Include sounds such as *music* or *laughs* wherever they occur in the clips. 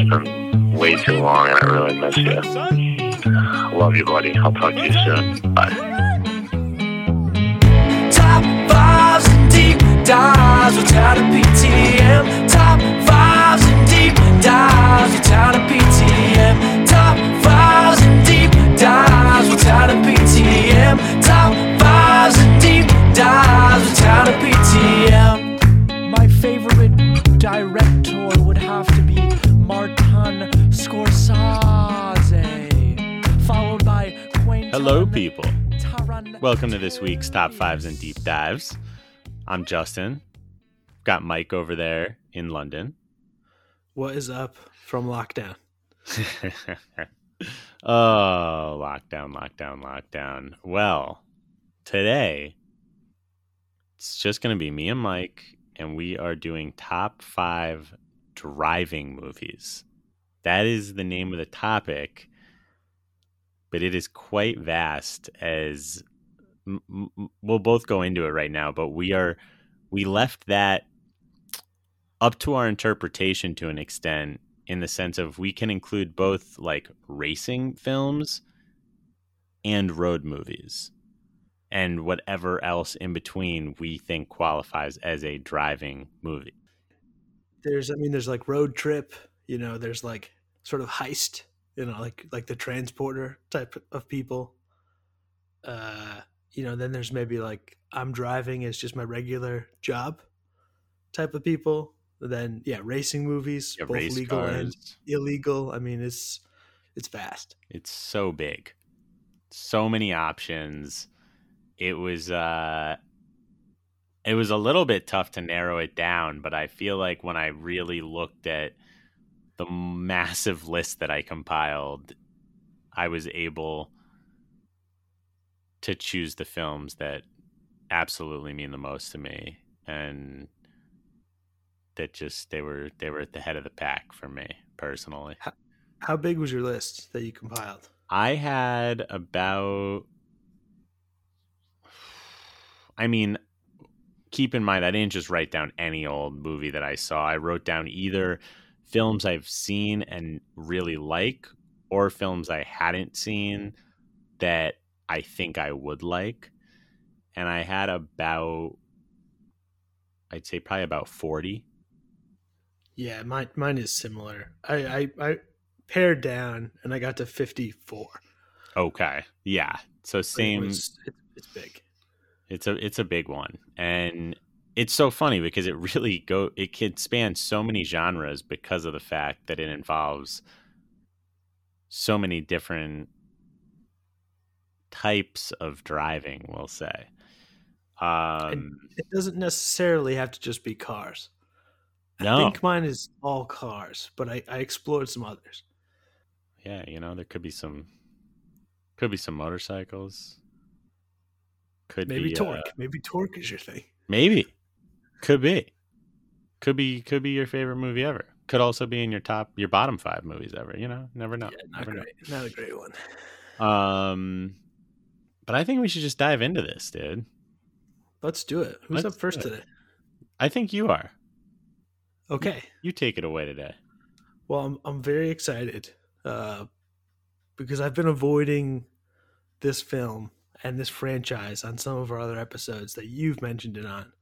It's been way too long, and I really miss you. Love you, buddy. I'll talk to you soon. Bye. Top fives and deep dives without a PTM. Top fives and deep dives without a PTM. Top fives and deep dives without a PTM. Top fives and deep dives without a PTM. People. Tarantino. Welcome to this week's Top Fives and Deep Dives. I'm Justin. Got Mike over there in London. What is up from lockdown? *laughs* oh, lockdown, lockdown, lockdown. Well, today it's just going to be me and Mike, and we are doing top five driving movies. That is the name of the topic, but it is quite vast as we'll both go into it right now, but we are we left that up to our interpretation to an extent in the sense of we can include both like racing films and road movies and whatever else in between we think qualifies as a driving movie. There's, I mean, there's like road trip. You know, there's like sort of heist. You know, like like the transporter type of people. Uh, you know, then there's maybe like I'm driving as just my regular job type of people. Then yeah, racing movies, Yeah, both legal and illegal. I mean, it's it's vast. It's so big. So many options. It was uh it was a little bit tough to narrow it down, but I feel like when I really looked at the massive list that I compiled, I was able to choose the films that absolutely mean the most to me and that just they were they were at the head of the pack for me personally. How big was your list that you compiled? I had about. I mean, keep in mind, I didn't just write down any old movie that I saw. I wrote down either films I've seen and really like, or films I hadn't seen that I think I would like. And I had about, I'd say probably about 40. Yeah, mine mine is similar. I I, I pared down and I got to 54. Okay. Yeah. So It same. was- it- it's big. It's a it's a big one, and it's so funny because it really go it can span so many genres because of the fact that it involves so many different types of driving. We'll say. Um, It doesn't necessarily have to just be cars. I think mine is all cars, but I, I explored some others. yeah, you know there could be some could be some motorcycles. Could Maybe be, torque. uh, Maybe torque is your thing. Maybe. Could be. Could be could be your favorite movie ever. Could also be in your top your bottom five movies ever, you know? Never know. yeah, not Never great. Not a great one. Um but I think we should just dive into this, dude. Let's do it. Who's Let's up first today? I think you are. Okay. You take it away today. Well, I'm I'm very excited uh, because I've been avoiding this film and this franchise on some of our other episodes that you've mentioned it on,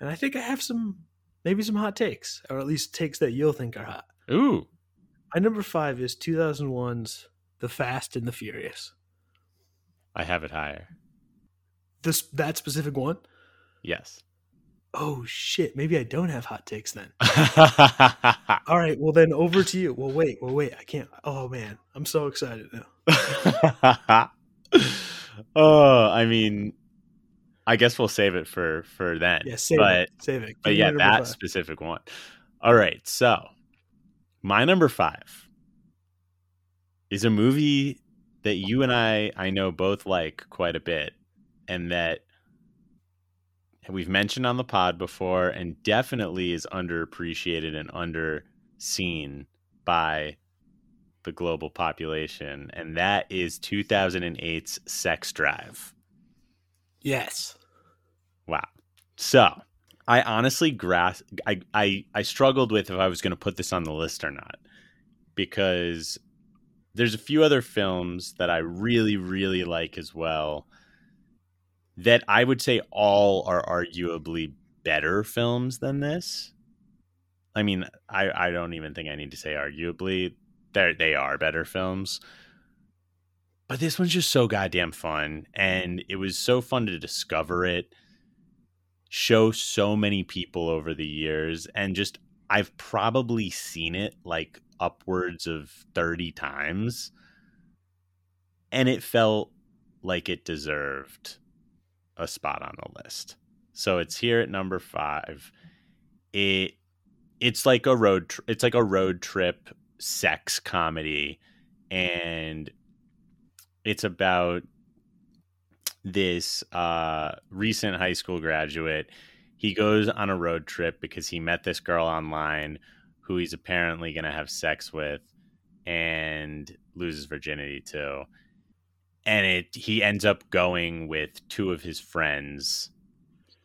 and I think I have some maybe some hot takes, or at least takes that you'll think are hot. Ooh. My number five is 2001's The Fast and the Furious. I have it higher. This that specific one. Yes. Oh shit! Maybe I don't have hot takes then. *laughs* All right, well then over to you. Well, wait, well wait. I can't. Oh man, I'm so excited now. *laughs* oh, I mean I guess we'll save it for for then. Yeah, save but it. Save it. Give but yeah, that five. specific one. All right, so my number five is a movie that you and I I know both like quite a bit, and that we've mentioned on the pod before, and definitely is underappreciated and underseen by the global population, and that is 2008's Sex Drive. Yes. Wow. So I honestly grasp I, I I struggled with if I was gonna put this on the list or not. because there's a few other films that I really, really like as well that I would say all are arguably better films than this. I mean, I, I don't even think I need to say arguably. They they are better films. But this one's just so goddamn fun. And it was so fun to discover it, show so many people over the years, and just I've probably seen it like upwards of 30 times. And it felt like it deserved a spot on the list. So it's here at number five. It it's like a road tr- it's like a road trip sex comedy and it's about this uh, recent high school graduate he goes on a road trip because he met this girl online who he's apparently going to have sex with and loses virginity to and it he ends up going with two of his friends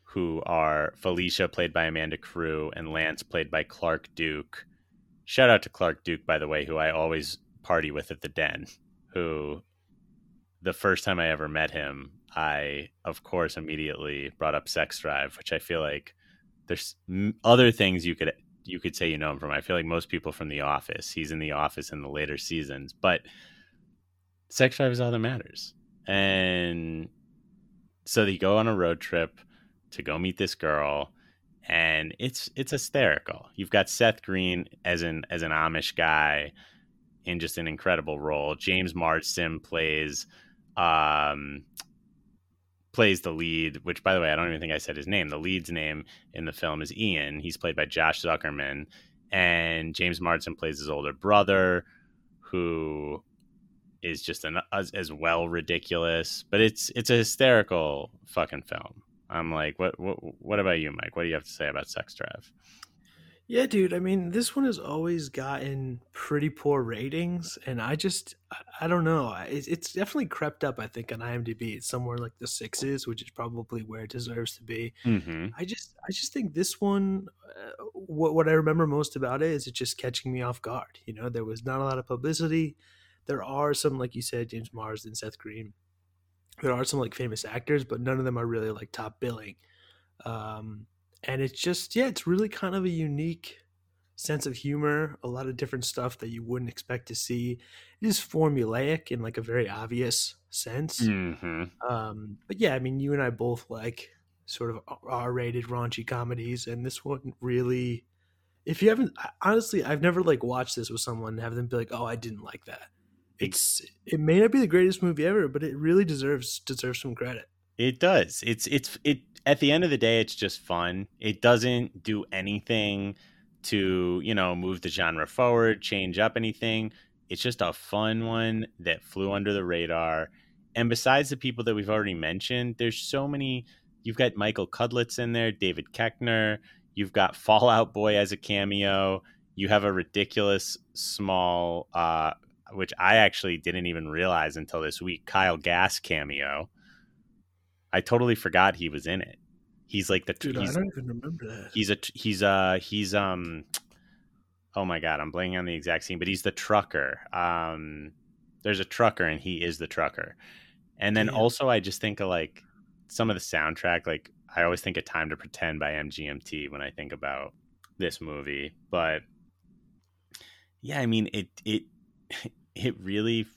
who are Felicia played by Amanda Crew and Lance played by Clark Duke. Shout out to Clark Duke by the way who I always party with at the den who the first time I ever met him I of course immediately brought up Sex Drive which I feel like there's other things you could you could say you know him from. I feel like most people from The Office. He's in The Office in the later seasons, but sex drive is all that matters. And so they go on a road trip to go meet this girl and it's it's hysterical. You've got Seth Green as an as an Amish guy in just an incredible role. James Marsden plays um plays the lead, which by the way, I don't even think I said his name. The lead's name in the film is Ian. He's played by Josh Zuckerman and James Marsden plays his older brother who is just an as, as well ridiculous, but it's it's a hysterical fucking film. I'm like, what what what about you, Mike? What do you have to say about Sex Drive? Yeah, dude. I mean, this one has always gotten pretty poor ratings, and I just, I don't know. It's definitely crept up. I think on IMDb, it's somewhere like the sixes, which is probably where it deserves to be. Mm-hmm. I just, I just think this one, uh, what what I remember most about it is it just catching me off guard. You know, there was not a lot of publicity there are some like you said james Marsden seth green there are some like famous actors but none of them are really like top billing um and it's just yeah it's really kind of a unique sense of humor a lot of different stuff that you wouldn't expect to see it is formulaic in like a very obvious sense mm-hmm. um but yeah i mean you and i both like sort of r-rated raunchy comedies and this one really if you haven't honestly i've never like watched this with someone and have them be like oh i didn't like that it's it may not be the greatest movie ever, but it really deserves deserves some credit. It does. It's it's it at the end of the day it's just fun. It doesn't do anything to, you know, move the genre forward, change up anything. It's just a fun one that flew under the radar. And besides the people that we've already mentioned, there's so many you've got Michael Cudlitz in there, David Koechner, you've got Fall Out Boy as a cameo. You have a ridiculous small uh, which I actually didn't even realize until this week. Kyle Gass cameo. I totally forgot he was in it. He's like the dude. I don't even remember that. He's a he's uh he's um. Oh my god, I'm blanking on the exact scene, but he's the trucker. Um, there's a trucker and he is the trucker. And then Damn. also, I just think of like some of the soundtrack. Like I always think of "Time to Pretend" by MGMT when I think about this movie. But yeah, I mean it it *laughs* it really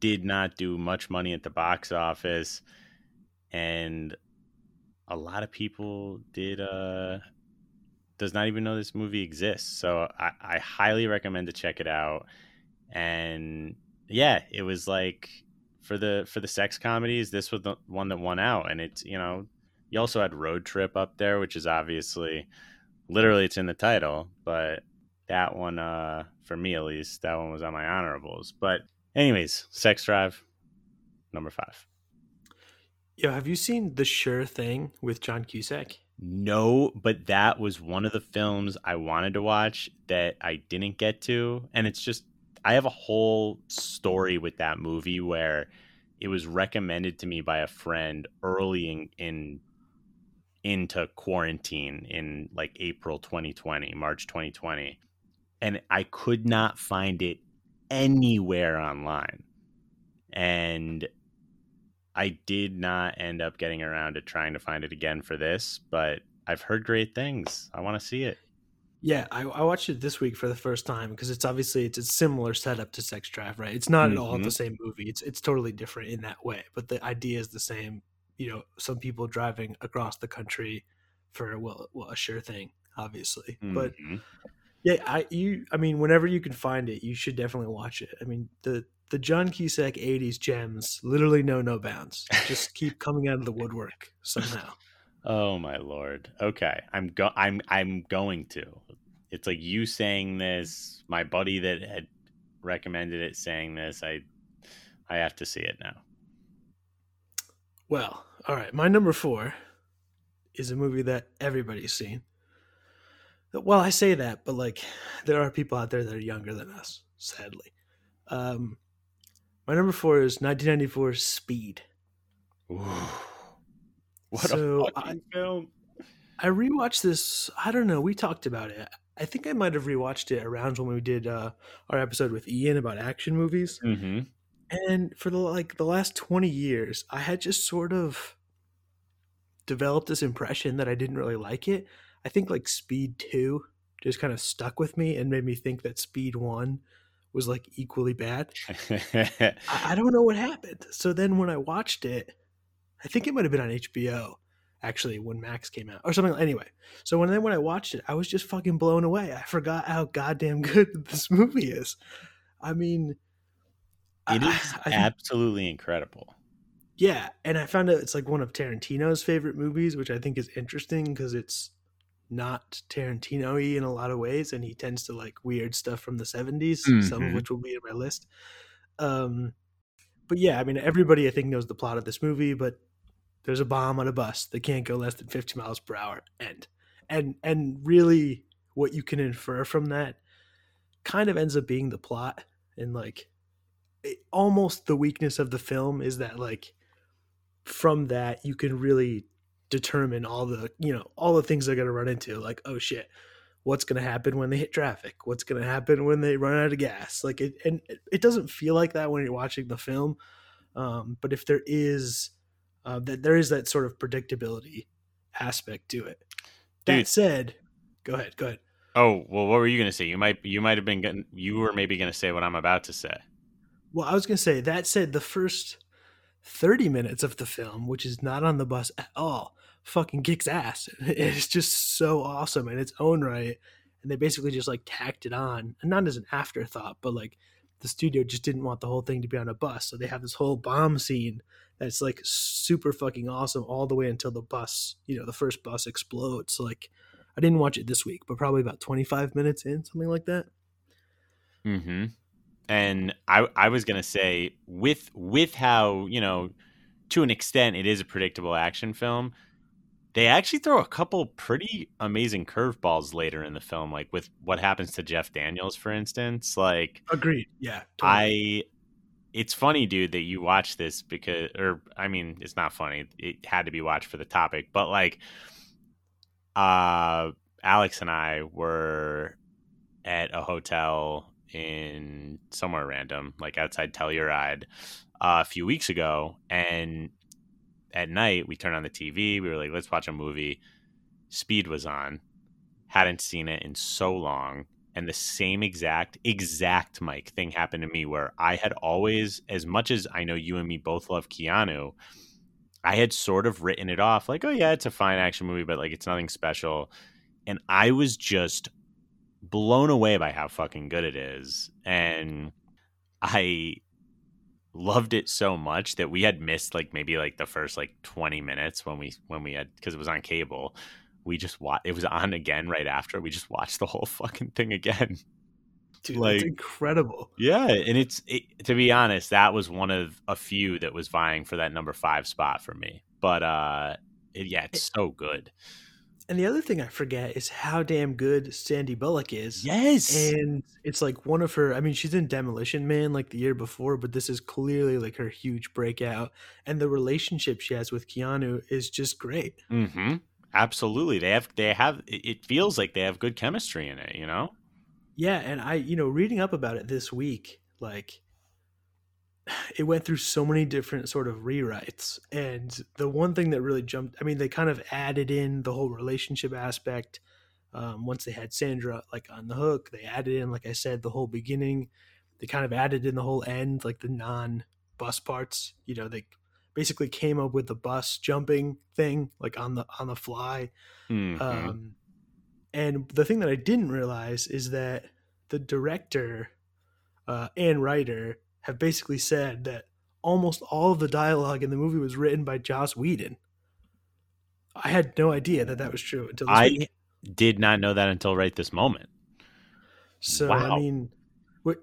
did not do much money at the box office and a lot of people did uh does not even know this movie exists. So I, I highly recommend to check it out. And yeah it was like for the for the sex comedies this was the one that won out. And it's you know you also had road trip up there which is obviously literally it's in the title but that one uh for me at least that one was on my honorables. But anyways sex drive number five yo have you seen the sure thing with john cusack? No but that was one of the films i wanted to watch that i didn't get to. And it's just i have a whole story with that movie where it was recommended to me by a friend early in, in into quarantine in like April 2020, March 2020 and I could not find it anywhere online. And I did not end up getting around to trying to find it again for this, but I've heard great things. I want to see it. Yeah, I, I watched it this week for the first time because it's obviously it's a similar setup to Sex Drive, right? It's not at all the same movie. It's it's totally different in that way, but the idea is the same. You know, some people driving across the country for well, well a sure thing, obviously. But Mhm. yeah, I you I mean, whenever you can find it, you should definitely watch it. I mean, the the John Cusack '80s gems literally know no bounds. Just *laughs* keep coming out of the woodwork somehow. oh my lord. Okay, I'm go. I'm I'm going to. It's like you saying this. My buddy that had recommended it saying this. I I have to see it now. Well, all right. My number four is a movie that everybody's seen. Well, I say that, but like, there are people out there that are younger than us, sadly. Um, my number four is 1994 Speed. Ooh. What So, a fucking film. I rewatched this. I don't know. We talked about it. I think I might have rewatched it around when we did uh, our episode with Ian about action movies. Mm-hmm. and for the like the last 20 years i had just sort of developed this impression that i didn't really like it i think like speed 2 just kind of stuck with me and made me think that speed 1 was like equally bad *laughs* I, I don't know what happened. So then when i watched it i think it might have been on hbo actually when max came out or something anyway. So when then when i watched it i was just fucking blown away. I forgot how goddamn *laughs* good this movie is. I mean it I- is I think- absolutely incredible. Yeah, and I found out it's like one of Tarantino's favorite movies, which I think is interesting because it's not Tarantino-y in a lot of ways, and he tends to like weird stuff from the '70s, some of Mhm. which will be in my list. Um, but yeah, I mean, everybody I think knows the plot of this movie, but there's a bomb on a bus that can't go less than 50 miles per hour. End. And and really, what you can infer from that kind of ends up being the plot, and like it, almost the weakness of the film is that like from that you can really determine all the you know all the things they're going to run into like oh shit what's going to happen when they hit traffic what's going to happen when they run out of gas like it and it- doesn't feel like that when you're watching the film um, but if there is uh, that there is that sort of predictability aspect to it that Dude. said go ahead go ahead Oh well, what were you gonna say? You might you might have been getting, you were maybe gonna say what I'm about to say. Well, I was going to say that said, the first 30 minutes of the film, which is not on the bus at all, fucking kicks ass. *laughs* It's just so awesome in its own right. And they basically just like tacked it on, and not as an afterthought, but like the studio just didn't want the whole thing to be on a bus. So they have this whole bomb scene that's like super fucking awesome all the way until the bus, you know, the first bus explodes. So, like, I didn't watch it this week, but probably about 25 minutes in, something like that. Mm-hmm. And I I was gonna say with with how you know to an extent it is a predictable action film. They actually throw a couple pretty amazing curveballs later in the film, like with what happens to Jeff Daniels, for instance. Like Agreed. Yeah. I it's funny, dude, that you watch this because or I mean, it's not funny. It had to be watched for the topic, but like uh Alex and I were at a hotel in somewhere random, like outside Telluride, uh, a few weeks ago, and at night we turned on the TV. We were like, "Let's watch a movie." Speed was on. Hadn't seen it in so long, and the same exact exact Mike thing happened to me where I had always, as much as I know you and me both love Keanu, I had sort of written it off like, "Oh yeah, it's a fine action movie, but like it's nothing special." And I was just blown away by how fucking good it is. And I loved it so much that we had missed like maybe like the first like 20 minutes when we when we had because it was on cable. We just watched it was on again right after. We just watched the whole *laughs* fucking thing again. Dude, Like- that's incredible. Yeah, and it's it, to be honest, that was one of a few that was vying for that number 5 spot for me. But uh it, yeah, it's so good. And the other thing I forget is how damn good Sandy Bullock is. Yes. And it's like one of her, I mean, she's in Demolition Man like the year before, but this is clearly like her huge breakout. And the relationship she has with Keanu is just great. Mm-hmm. Absolutely. They have they have it it feels like they have good chemistry in it, you know? Yeah. And I, you know, reading up about it this week, like it went through so many different sort of rewrites. And the one thing that really jumped i mean they kind of added in the whole relationship aspect um, once they had sandra like on the hook they added in like i said the whole beginning. They kind of added in the whole end like the non bus parts you know they basically came up with the bus jumping thing like on the on the fly. Mhm. um, and the thing that I didn't realize is that the director uh, and writer have basically said that almost all of the dialogue in the movie was written by Joss Whedon. I had no idea that that was true until this I week. did not know that until right this moment. So wow. I mean,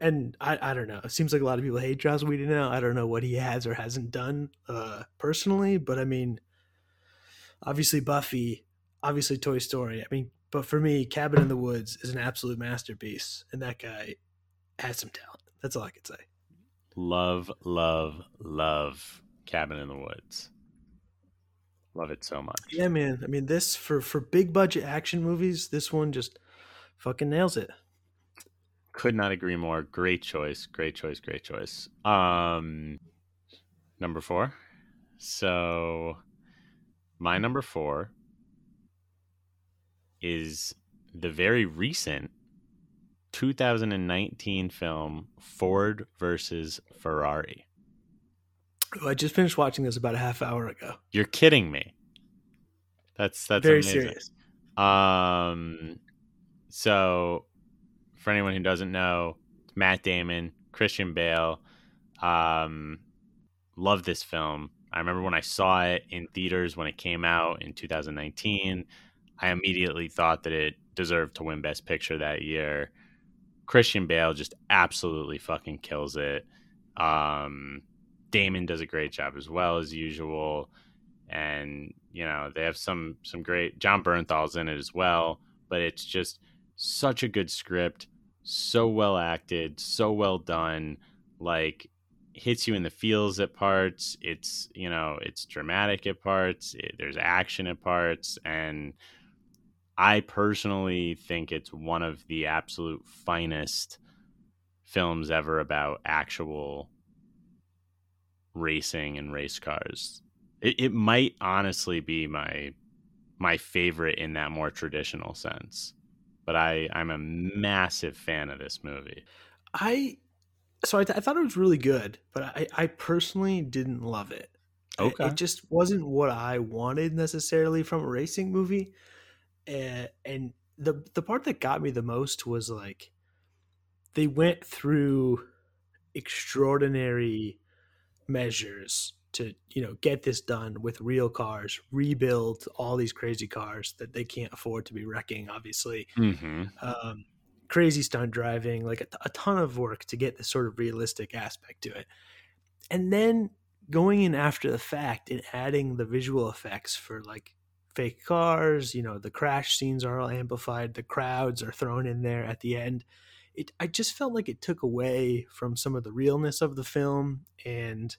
and I I don't know. It seems like a lot of people hate Joss Whedon now. I don't know what he has or hasn't done uh, personally, but I mean, obviously Buffy, obviously Toy Story. I mean, but for me, Cabin in the Woods is an absolute masterpiece, and that guy has some talent. That's all I could say. Love, love, love Cabin in the Woods. Love it so much. Yeah, man. I mean, this for for big budget action movies, this one just fucking nails it. Could not agree more. Great choice. Great choice. Great choice. Um, number four. So, my number four is the very recent 2019 film Ford versus Ferrari. Oh, I just finished watching this about a half hour ago. You're kidding me. That's that's Very amazing. serious. Um, so for anyone who doesn't know, Matt Damon, Christian Bale, um, love this film. I remember when I saw it in theaters when it came out in 2019. I immediately thought that it deserved to win Best Picture that year. Christian Bale just absolutely fucking kills it. Um, Damon does a great job as well as usual, and you know they have some some great. Jon Bernthal's in it as well, but it's just such a good script, so well acted, so well done. Like hits you in the feels at parts. It's you know it's dramatic at parts. It, there's action at parts, and I personally think it's one of the absolute finest films ever about actual racing and race cars. It, it might honestly be my my favorite in that more traditional sense. But I I'm a massive fan of this movie. I so I, th- I thought it was really good, but I, I personally didn't love it. It- Okay. It just wasn't what I wanted necessarily from a racing movie. Uh, and the the part that got me the most was like they went through extraordinary measures to you know get this done with real cars, rebuild all these crazy cars that they can't afford to be wrecking, obviously Mm-hmm. um, crazy stunt driving, like a, a ton of work to get this sort of realistic aspect to it. And then going in after the fact and adding the visual effects for like fake cars, you know, the crash scenes are all amplified, the crowds are thrown in there at the end. It I just felt like it took away from some of the realness of the film and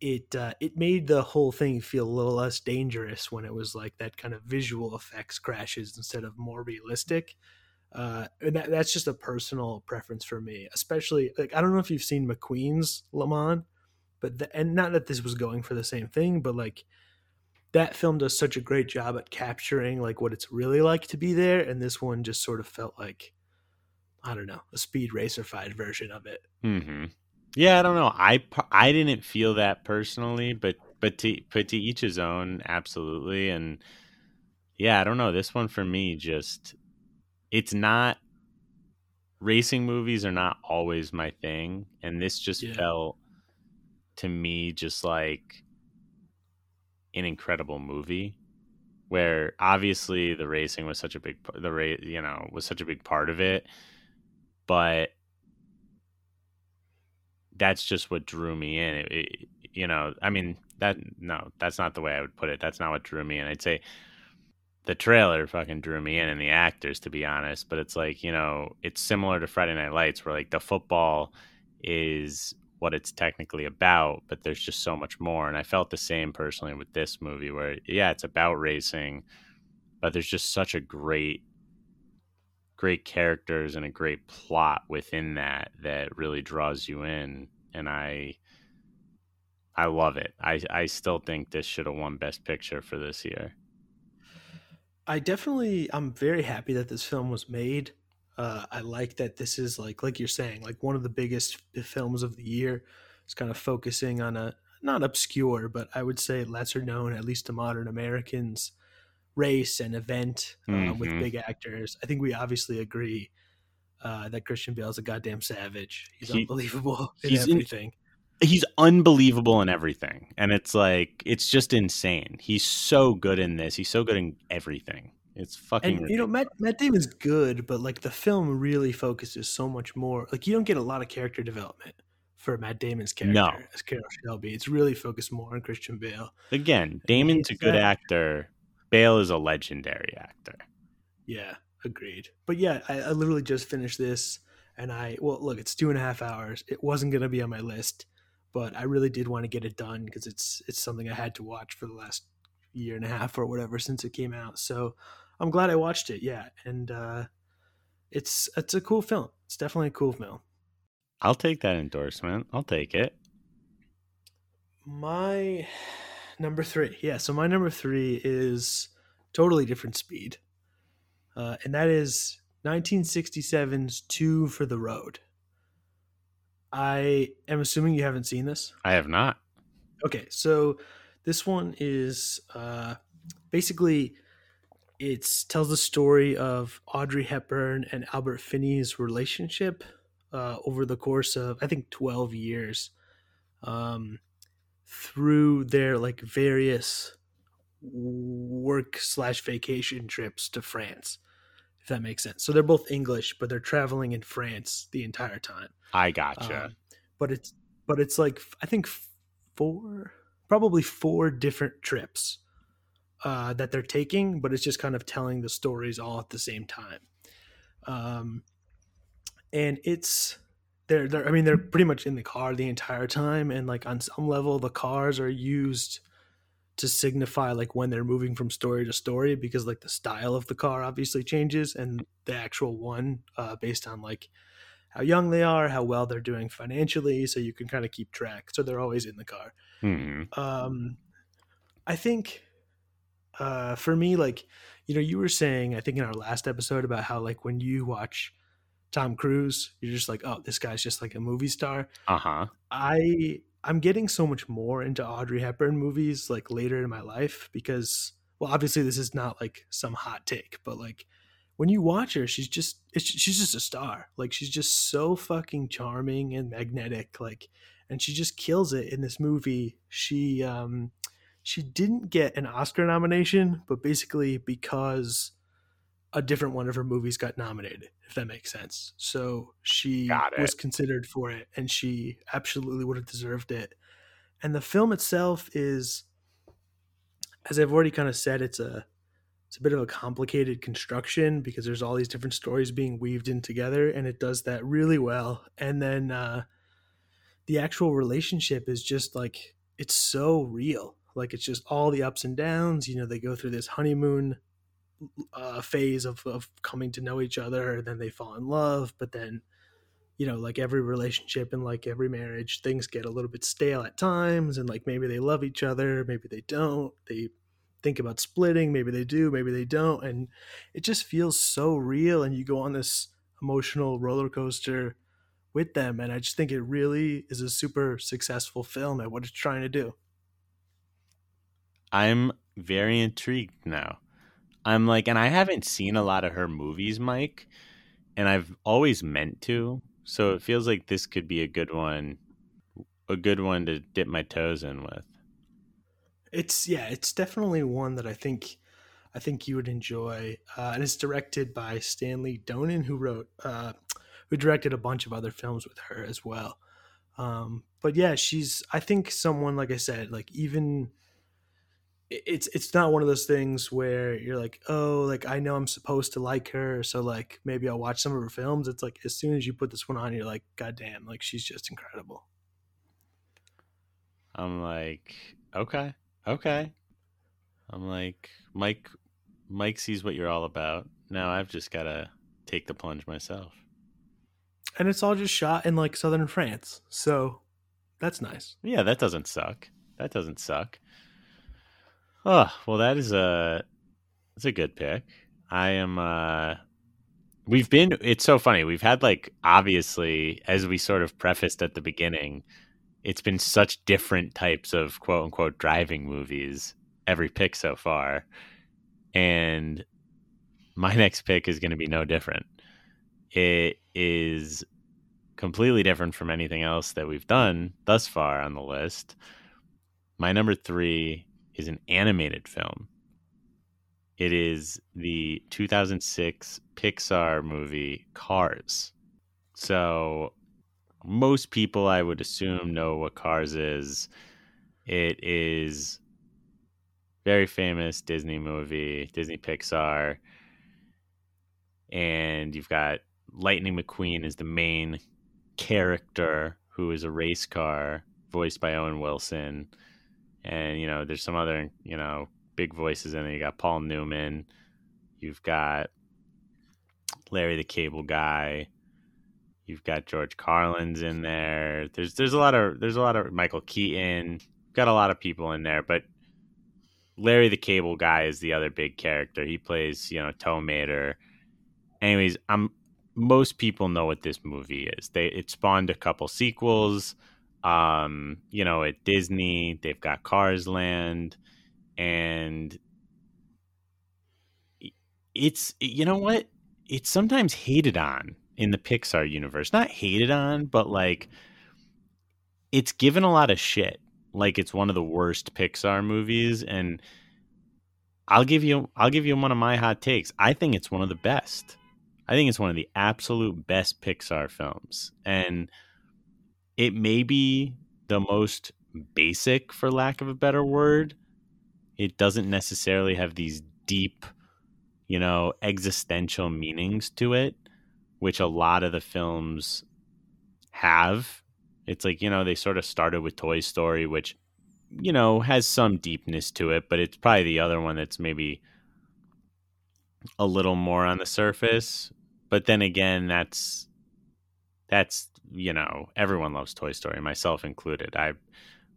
it uh, it made the whole thing feel a little less dangerous when it was like that kind of visual effects crashes instead of more realistic. Uh, and that, that's just a personal preference for me, especially like I don't know if you've seen McQueen's Le Mans, but the, and not that this was going for the same thing, but like that film does such a great job at capturing like what it's really like to be there, and this one just sort of felt like I don't know a speed racerfied version of it. Mm-hmm. Yeah, I don't know. I I didn't feel that personally, but but to but to each his own, absolutely. And yeah, I don't know. This one for me just it's not racing movies are not always my thing, and this just Yeah. felt to me just like an incredible movie where obviously the racing was such a big the ra- you know was such a big part of it but that's just what drew me in. It, it- you know i mean that no that's not the way i would put it. That's not what drew me in. I'd say the trailer fucking drew me in and the actors to be honest but it's like you know it's similar to friday night lights where like the football is what it's technically about but there's just so much more and i felt the same personally with this movie where yeah it's about racing but there's just such a great great characters and a great plot within that that really draws you in and I I love it. I I still think this should have won best picture for this year. I definitely I'm very happy that this film was made. Uh, I like that this is like like you're saying like one of the biggest films of the year. It's kind of focusing on a not obscure, but I would say lesser known, at least to modern Americans, race and event uh, with Mhm. big actors. I think we obviously agree uh, that Christian Bale's a goddamn savage. He's He- unbelievable *laughs* in he's in- everything. He's unbelievable in everything. And it's like it's just insane. He's so good in this. He's so good in everything. It's fucking and you know Matt Matt Damon's good, but like the film really focuses so much more. Like you don't get a lot of character development for Matt Damon's character No. as Carroll Shelby. It's really focused more on Christian Bale. Again, Damon's a good actor. Bale is a legendary actor. Yeah, agreed. But yeah, I, I literally just finished this, and I well, look, it's two and a half hours. It wasn't gonna be on my list, but I really did want to get it done because it's it's something I had to watch for the last year and a half or whatever since it came out. So I'm glad I watched it. Yeah, and uh, it's it's a cool film. It's definitely a cool film. I'll take that endorsement. I'll take it. My number three, yeah. So my number three is totally different speed, uh, and that is 1967's Two for the Road. I am assuming you haven't seen this. I have not. Okay, so this one is uh, basically it tells the story of Audrey Hepburn and Albert Finney's relationship uh, over the course of I think twelve years, um, through their like various work slash vacation trips to France, if that makes sense. So they're both English, but they're traveling in France the entire time. I gotcha. Um, but it's but it's like I think four, probably four different trips uh, that they're taking, but it's just kind of telling the stories all at the same time. Um, and it's they're they're I mean they're pretty much in the car the entire time, and like on some level the cars are used to signify like when they're moving from story to story because like the style of the car obviously changes and the actual one uh, based on like how young they are, how well they're doing financially, so you can kind of keep track. So they're always in the car. hmm Um, I think uh, for me, like you know, you were saying, I think in our last episode about how like when you watch Tom Cruise, you're just like, oh, this guy's just like a movie star. Uh huh. I I'm getting so much more into Audrey Hepburn movies like later in my life because well obviously this is not like some hot take but like when you watch her she's just it's, she's just a star like she's just so fucking charming and magnetic like and she just kills it in this movie she um she didn't get an Oscar nomination but basically because a different one of her movies got nominated if that makes sense. So she was considered for it and she absolutely would have deserved it. And the film itself is as i've already kind of said it's a it's a bit of a complicated construction because there's all these different stories being weaved in together and it does that really well. And then uh the actual relationship is just like it's so real like it's just all the ups and downs you know they go through this honeymoon uh, phase of, of coming to know each other and then they fall in love but then you know like every relationship and like every marriage things get a little bit stale at times and like maybe they love each other maybe they don't. They think about splitting maybe they do maybe they don't and it just feels so real and you go on this emotional roller coaster with them and i just think it really is a super successful film at what it's trying to do I'm very intrigued now. I'm like, and I haven't seen a lot of her movies, Mike, and I've always meant to. So it feels like this could be a good one, a good one to dip my toes in with. It's yeah, it's definitely one that I think I think you would enjoy, uh, and it's directed by Stanley Donen, who wrote uh, who directed a bunch of other films with her as well. Um, but yeah, she's I think someone like I said, like even it's it's not one of those things where you're like, oh, like I know I'm supposed to like her, so like maybe I'll watch some of her films. It's like as soon as you put this one on, you're like, god damn, like she's just incredible. I'm like, okay, okay. I'm like, Mike, Mike sees what you're all about. Now I've just gotta take the plunge myself. And it's all just shot in like southern France. So that's nice. Yeah, that doesn't suck. That doesn't suck. Oh, well that is a that's a good pick. I am uh we've been it's so funny. We've had like obviously as we sort of prefaced at the beginning, it's been such different types of quote unquote driving movies every pick so far. And my *laughs* next pick is going to be no different. It is completely different from anything else that we've done thus far on the list. My number three is an animated film. It is the 2006 Pixar movie Cars. So, most people, I would assume, know what Cars is. It is very famous Disney movie, Disney Pixar, and you've got Lightning McQueen is the main character who is a race car voiced by Owen Wilson, and you know there's some other you know big voices in it. You got Paul Newman, you've got Larry the Cable Guy, you've got George Carlin's in there. There's there's a lot of there's a lot of Michael Keaton. Got a lot of people in there, but Larry the Cable Guy is the other big character. He plays you know Tow Mater. Anyways, I'm most people know what this movie is. They it spawned a couple sequels. Um, you know, at Disney, they've got Cars Land and it's you know what? It's sometimes hated on in the Pixar universe. Not hated on, but like it's given a lot of shit. Like it's one of the worst Pixar movies and I'll give you I'll give you one of my hot takes. I think it's one of the best. I think it's one of the absolute best Pixar films. And it may be the most basic, for lack of a better word. It doesn't necessarily have these deep, you know, existential meanings to it, which a lot of the films have. It's like, you know, they sort of started with Toy Story, which, you know, has some deepness to it, but it's probably the other one that's maybe a little more on the surface. But then again, that's that's you know everyone loves Toy Story, myself included. I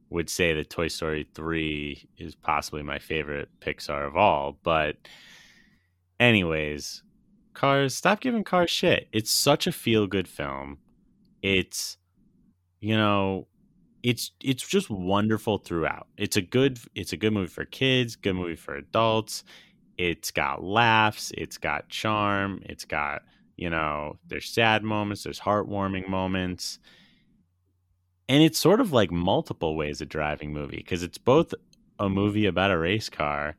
would say that Toy Story three is possibly my favorite Pixar of all. But anyways, Cars, stop giving Cars shit. It's such a feel good film. It's you know it's it's just wonderful throughout. It's a good it's a good movie for kids, good movie for adults. It's got laughs, it's got charm, it's got, you know, there's sad moments, there's heartwarming mm-hmm. moments. And it's sort of like multiple ways a driving movie because it's both a movie about a race car,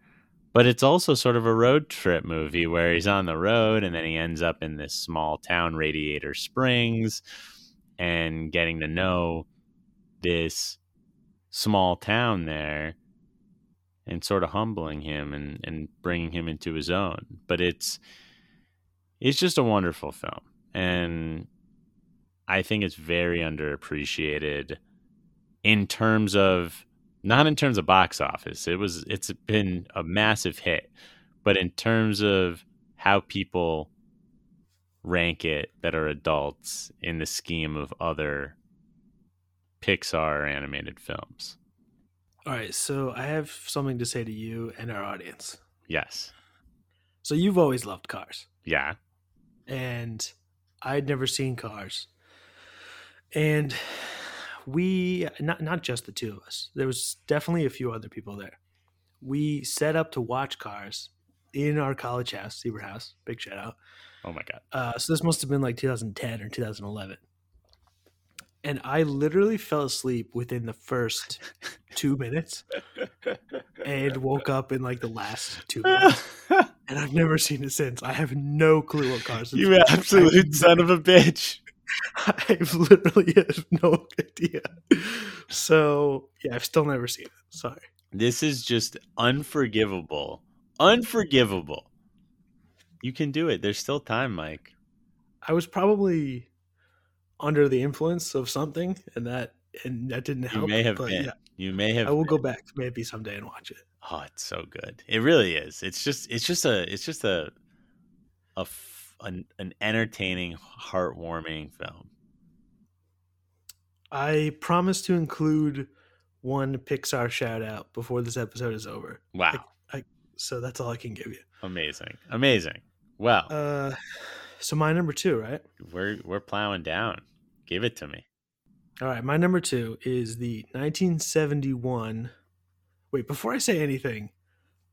but it's also sort of a road trip movie where he's on the road and then he ends up in this small town, Radiator Springs, and getting to know this small town there and sort of humbling him and, and bringing him into his own. But it's it's just a wonderful film. And I think it's very underappreciated in terms of not in terms of box office. It was it's been a massive hit, but in terms of how people rank it that are adults in the scheme of other Pixar animated films. All right, so I have something to say to you and our audience. Yes. So you've always loved cars, Yeah. And I'd never seen cars. And we not not just the two of us. There was definitely a few other people there. We set up to watch cars in our college house, Seaver House. Big shout out. Oh my god. Uh, so this must have been like 2010 or 2011. And I literally fell asleep within the first two minutes *laughs* and woke up in like the last two minutes. *laughs* And I've never seen it since. I have no clue what cars. you about. absolute son of a bitch. *laughs* I literally have no idea. So yeah, I've still never seen it. Sorry. This is just unforgivable. Unforgivable. You can do it. There's still time, Mike. I was probably under the influence of something, and that and that didn't help. You may have but been. yeah, You may have I will been. go back maybe someday and watch it. Oh, it's so good. It really is. It's just it's just a it's just a a, f- an, an entertaining, heartwarming film. I promise to include one Pixar shout out before this episode is over. Wow. So that's all I can give you. Amazing. Amazing. Well, Uh, so my number two, right? we're we're plowing down. Give it to me. All right, my number two is the 1971. Wait, before I say anything,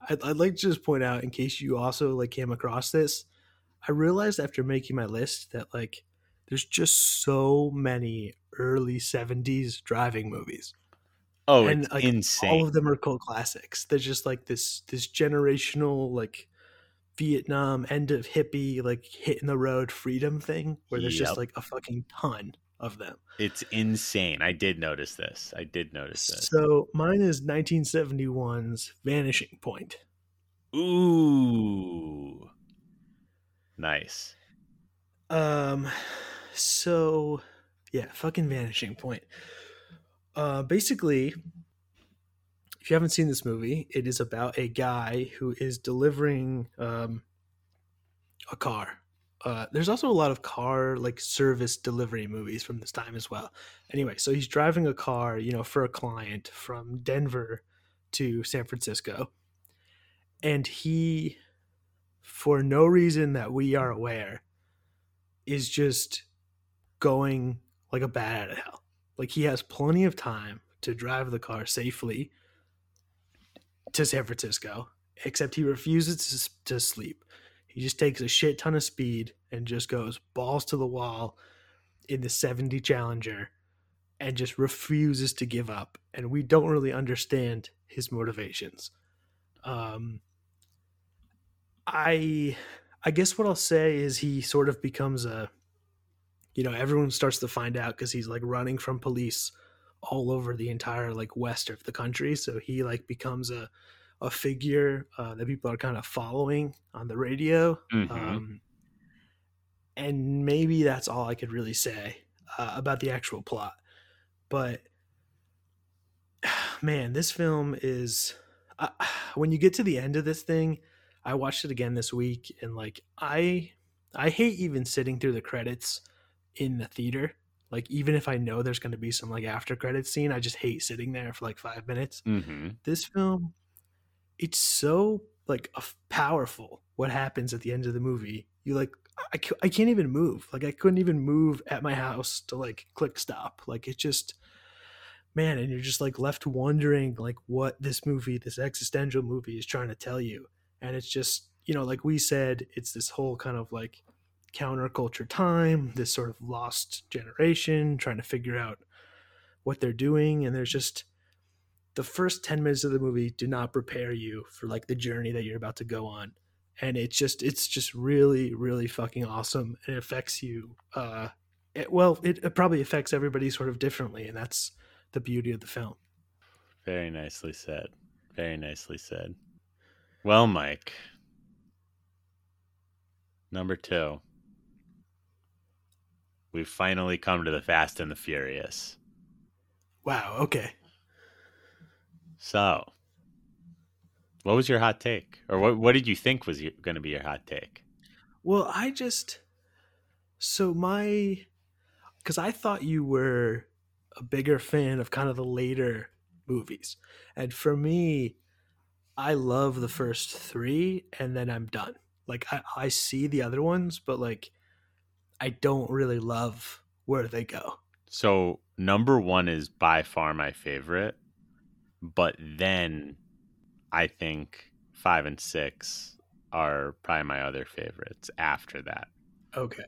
I'd, I'd like to just point out, in case you also like came across this, I realized after making my list that like there's just so many early 70s driving movies. Oh, And, it's like, insane. All of them are cult classics. They're just like this this generational like Vietnam end of hippie like hitting the road freedom thing where there's Yep. just like a fucking ton of them. It's insane. I did notice this. I did notice this. So mine is 1971's Vanishing Point. Ooh. Nice. Um, so yeah, fucking Vanishing Point. Uh, basically, if you haven't seen this movie, it is about a guy who is delivering um a car. Uh, there's also a lot of car like service delivery movies from this time as well. Anyway, so he's driving a car, you know, for a client from Denver to San Francisco, and he, for no reason that we are aware, is just going like a bat out of hell. Like he has plenty of time to drive the car safely to San Francisco, except he refuses to, to sleep. He just takes a shit ton of speed and just goes balls to the wall in the 70 Challenger and just refuses to give up. And we don't really understand his motivations. Um, I I guess what I'll say is he sort of becomes a you know, everyone starts to find out because he's like running from police all over the entire like west of the country. So he like becomes a a figure uh, that people are kind of following on the radio. Mhm. Um, and maybe that's all I could really say uh, about the actual plot. But *sighs* man, this film is uh, *sighs* when you get to the end of this thing. I watched it again this week, and like I, I hate even sitting through the credits in the theater. Like even if I know there's going to be some like after credit scene, I just hate sitting there for like five minutes hmm this film it's so like powerful what happens at the end of the movie. You like I, I can't even move. Like i couldn't even move at my house to like click stop. Like it just man and you're just like left wondering like what this movie this existential movie is trying to tell you. And it's just you know like we said it's this whole kind of like counterculture time this sort of lost generation trying to figure out what they're doing. And there's just the first 10 minutes of the movie do not prepare you for like the journey that you're about to go on and it's just it's just really really fucking awesome and it affects you uh it, well it, it probably affects everybody sort of differently and that's the beauty of the film Very nicely said. Very nicely said. Well, Mike. Number two. We've finally come to the Fast and the Furious. wow okay So, what was your hot take, or what what did you think was going to be your hot take? well i just so my because i thought you were a bigger fan of kind of the later movies. And for me i love the first three and then i'm done. Like i, I see the other ones but like i don't really love where they go. So, number one is by far my favorite, but then I think five and six are probably my other favorites after that. okay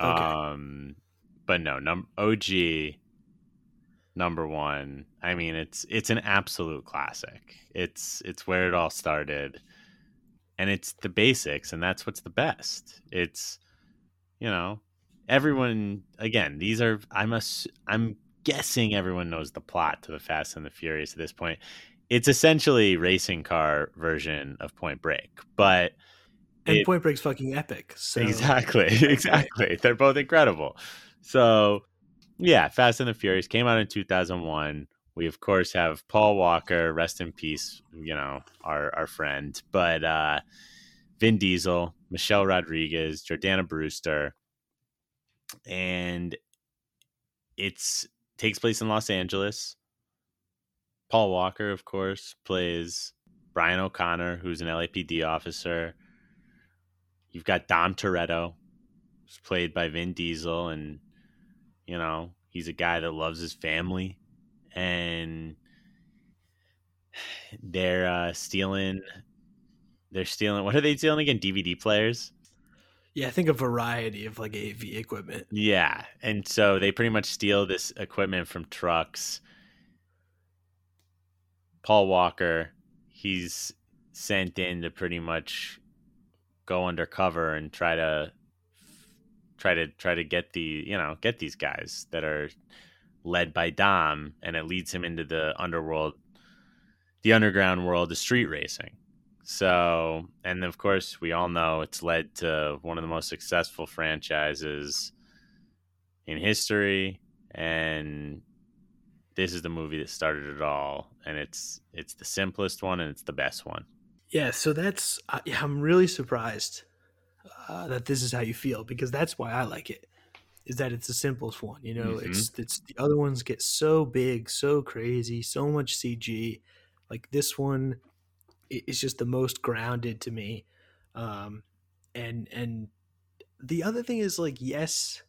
Okay. Um, but no, num OG number one. I mean, it's it's an absolute classic. It's it's where it all started, and it's the basics, and that's what's the best. It's you know everyone again. These are I'm a I'm guessing everyone knows the plot to the Fast and the Furious at this point. It's essentially racing car version of Point Break, but and it- point break's fucking epic so Exactly, *laughs* exactly. They're both incredible. So, yeah, Fast and the Furious came out in 2001. We of course have Paul Walker, rest in peace, you know, our our friend. But uh Vin Diesel, Michelle Rodriguez, Jordana Brewster, and it's takes place in Los Angeles. Paul Walker, of course, plays Brian O'Connor, who's an LAPD officer. You've got Dom Toretto, who's played by Vin Diesel, and you know he's a guy that loves his family, and *sighs* they're uh, stealing. They're stealing. What are they stealing again? DVD players. Yeah, I think a variety of like AV equipment. Yeah, and so they pretty much steal this equipment from trucks. Paul Walker, he's sent in to pretty much go undercover and try to try to try to get the you know get these guys that are led by Dom, and it leads him into the underworld, the underground world of street racing. So, and of course, we all know it's led to one of the most successful franchises in history, and this is the movie that started it all. And it's it's the simplest one, and it's the best one. Yeah, so that's I, I'm really surprised uh, that this is how you feel because that's why I like it. Is that it's the simplest one? You know, it's it's the other ones get so big, so crazy, so much CG. Like this one is just the most grounded to me. Um, and and the other thing is like yes,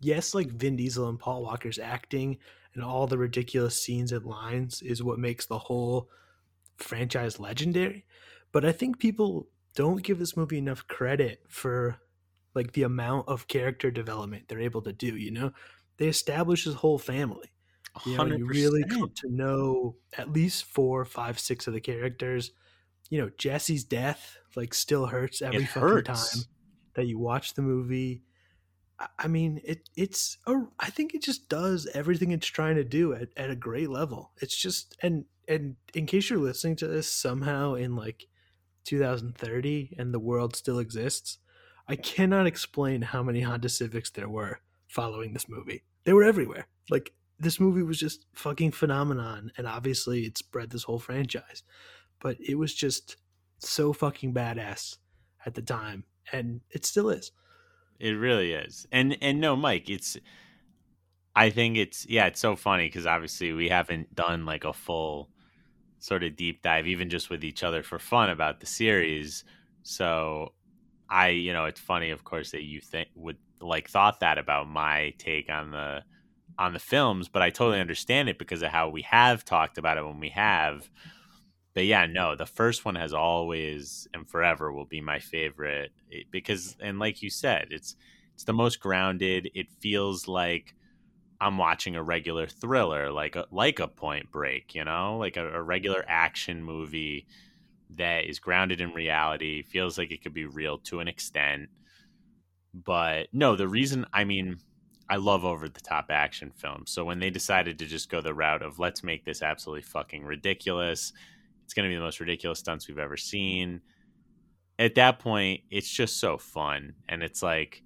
yes, like Vin Diesel and Paul Walker's acting and all the ridiculous scenes and lines is what makes the whole franchise legendary. But I think people don't give this movie enough credit for like the amount of character development they're able to do. You know, they establish his whole family. You know, you really come to know at least four, five, six of the characters. You know, Jesse's death like still hurts every It fucking hurts. time that you watch the movie. I- mean, it it's a, I think it just does everything it's trying to do at, at a great level. It's just and and in case you're listening to this somehow in like 2030 and the world still exists, I cannot explain how many Honda Civics there were following this movie. They were everywhere. Like this movie was just fucking phenomenon and obviously it spread this whole franchise. But it was just so fucking badass at the time and it still is. It really is. And and no, Mike, it's I think it's yeah, it's so funny because obviously we haven't done like a full sort of deep dive, even just with each other for fun about the series. So I, you know, it's funny, of course, that you think would like thought that about my take on the on the films, but I totally understand it because of how we have talked about it when we have. But yeah, no, the first one has always and forever will be my favorite it- because, and like you said, it's it's the most grounded. It feels like I'm watching a regular thriller, like a like a Point Break, you know, like a, a mm-hmm. regular action movie that is grounded in reality. Feels like it could be real to an extent. But no, the reason I mean, I love over the top action films. So when they decided to just go the route of let's make this absolutely fucking ridiculous, it's going to be the most ridiculous stunts we've ever seen. At that point, it's just so fun. And it's like,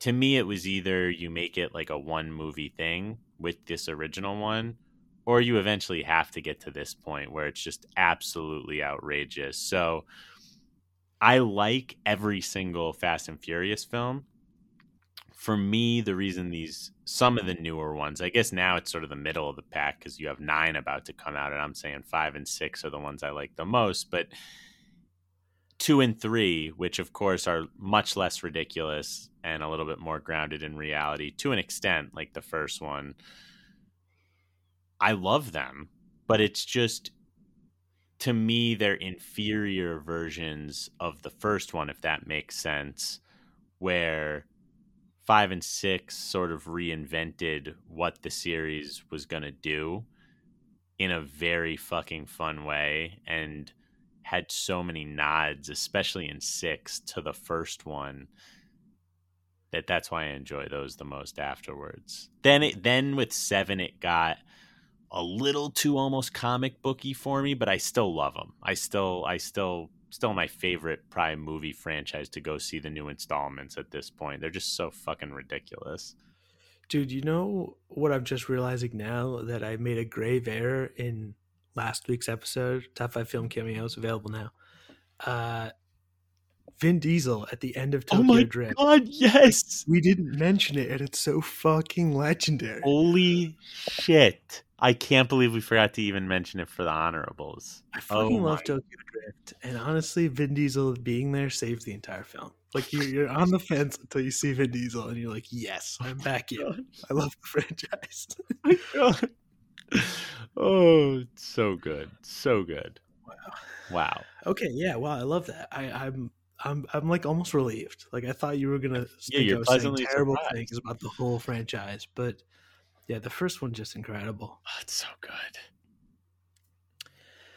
to me, it was either you make it like a one movie thing with this original one, or you eventually have to get to this point where it's just absolutely outrageous. So I like every single Fast and Furious film. For me, the reason these some of the newer ones, I guess now it's sort of the middle of the pack because you have nine about to come out, and I'm saying five and six are the ones I like the most. But two and three, which of course are much less ridiculous and a little bit more grounded in reality to an extent, like the first one, I love them, but it's just to me they're inferior versions of the first one, if that makes sense, where five and six sort of reinvented what the series was going to do in a very fucking fun way and had so many nods, especially in six, to the first one. That that's why I enjoy those the most afterwards. Then it then with seven it got a little too almost comic booky for me, but I still love them. I still I still still my favorite prime movie franchise to go see the new installments at this point. They're just so fucking ridiculous. Dude, you know what I'm just realizing now that I made a grave error in last week's episode, top five film cameos available now. Uh, Vin Diesel at the end of Oh Tokyo my Drift. god, yes! We didn't mention it, and it's so fucking legendary. Holy shit. I can't believe we forgot to even mention it for the honorables. I oh fucking Oh love Tokyo Drift, and honestly, Vin Diesel being there saved the entire film. Like you're, you're on the fence until you see Vin Diesel, and you're like, "Yes, I'm back in. *laughs* I love the franchise." Oh, so good. So good. Wow. Wow. Okay, yeah, wow, I love that. I, I'm, I'm, I'm like almost relieved. Like I thought you were gonna think you're I was saying terrible surprised. things about the whole franchise, but yeah, the first one just incredible. Oh, it's so good.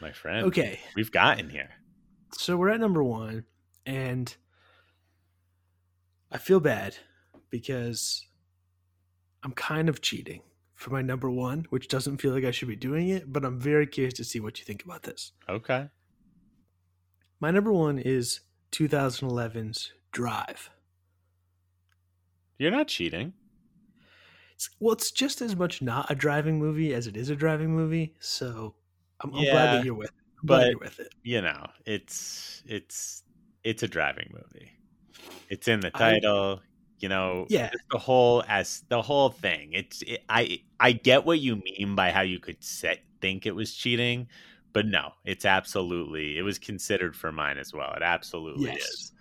My friend. Okay, We've gotten here. so we're at number one, and I feel bad because I'm kind of cheating for my number one, which doesn't feel like I should be doing it, but I'm very curious to see what you think about this. Okay. My number one is 2011's Drive. You're not cheating. Well, it's just as much not a driving movie as it is a driving movie, so I'm, I'm glad that you're with. I'm but- you're with it. You know, it's it's it's a driving movie. It's in the I- title. you know, Yeah. the whole as the whole thing. It's it, I I get what you mean by how you could set think it was cheating, but no, it's absolutely it was considered for mine as well. It absolutely Yes. is.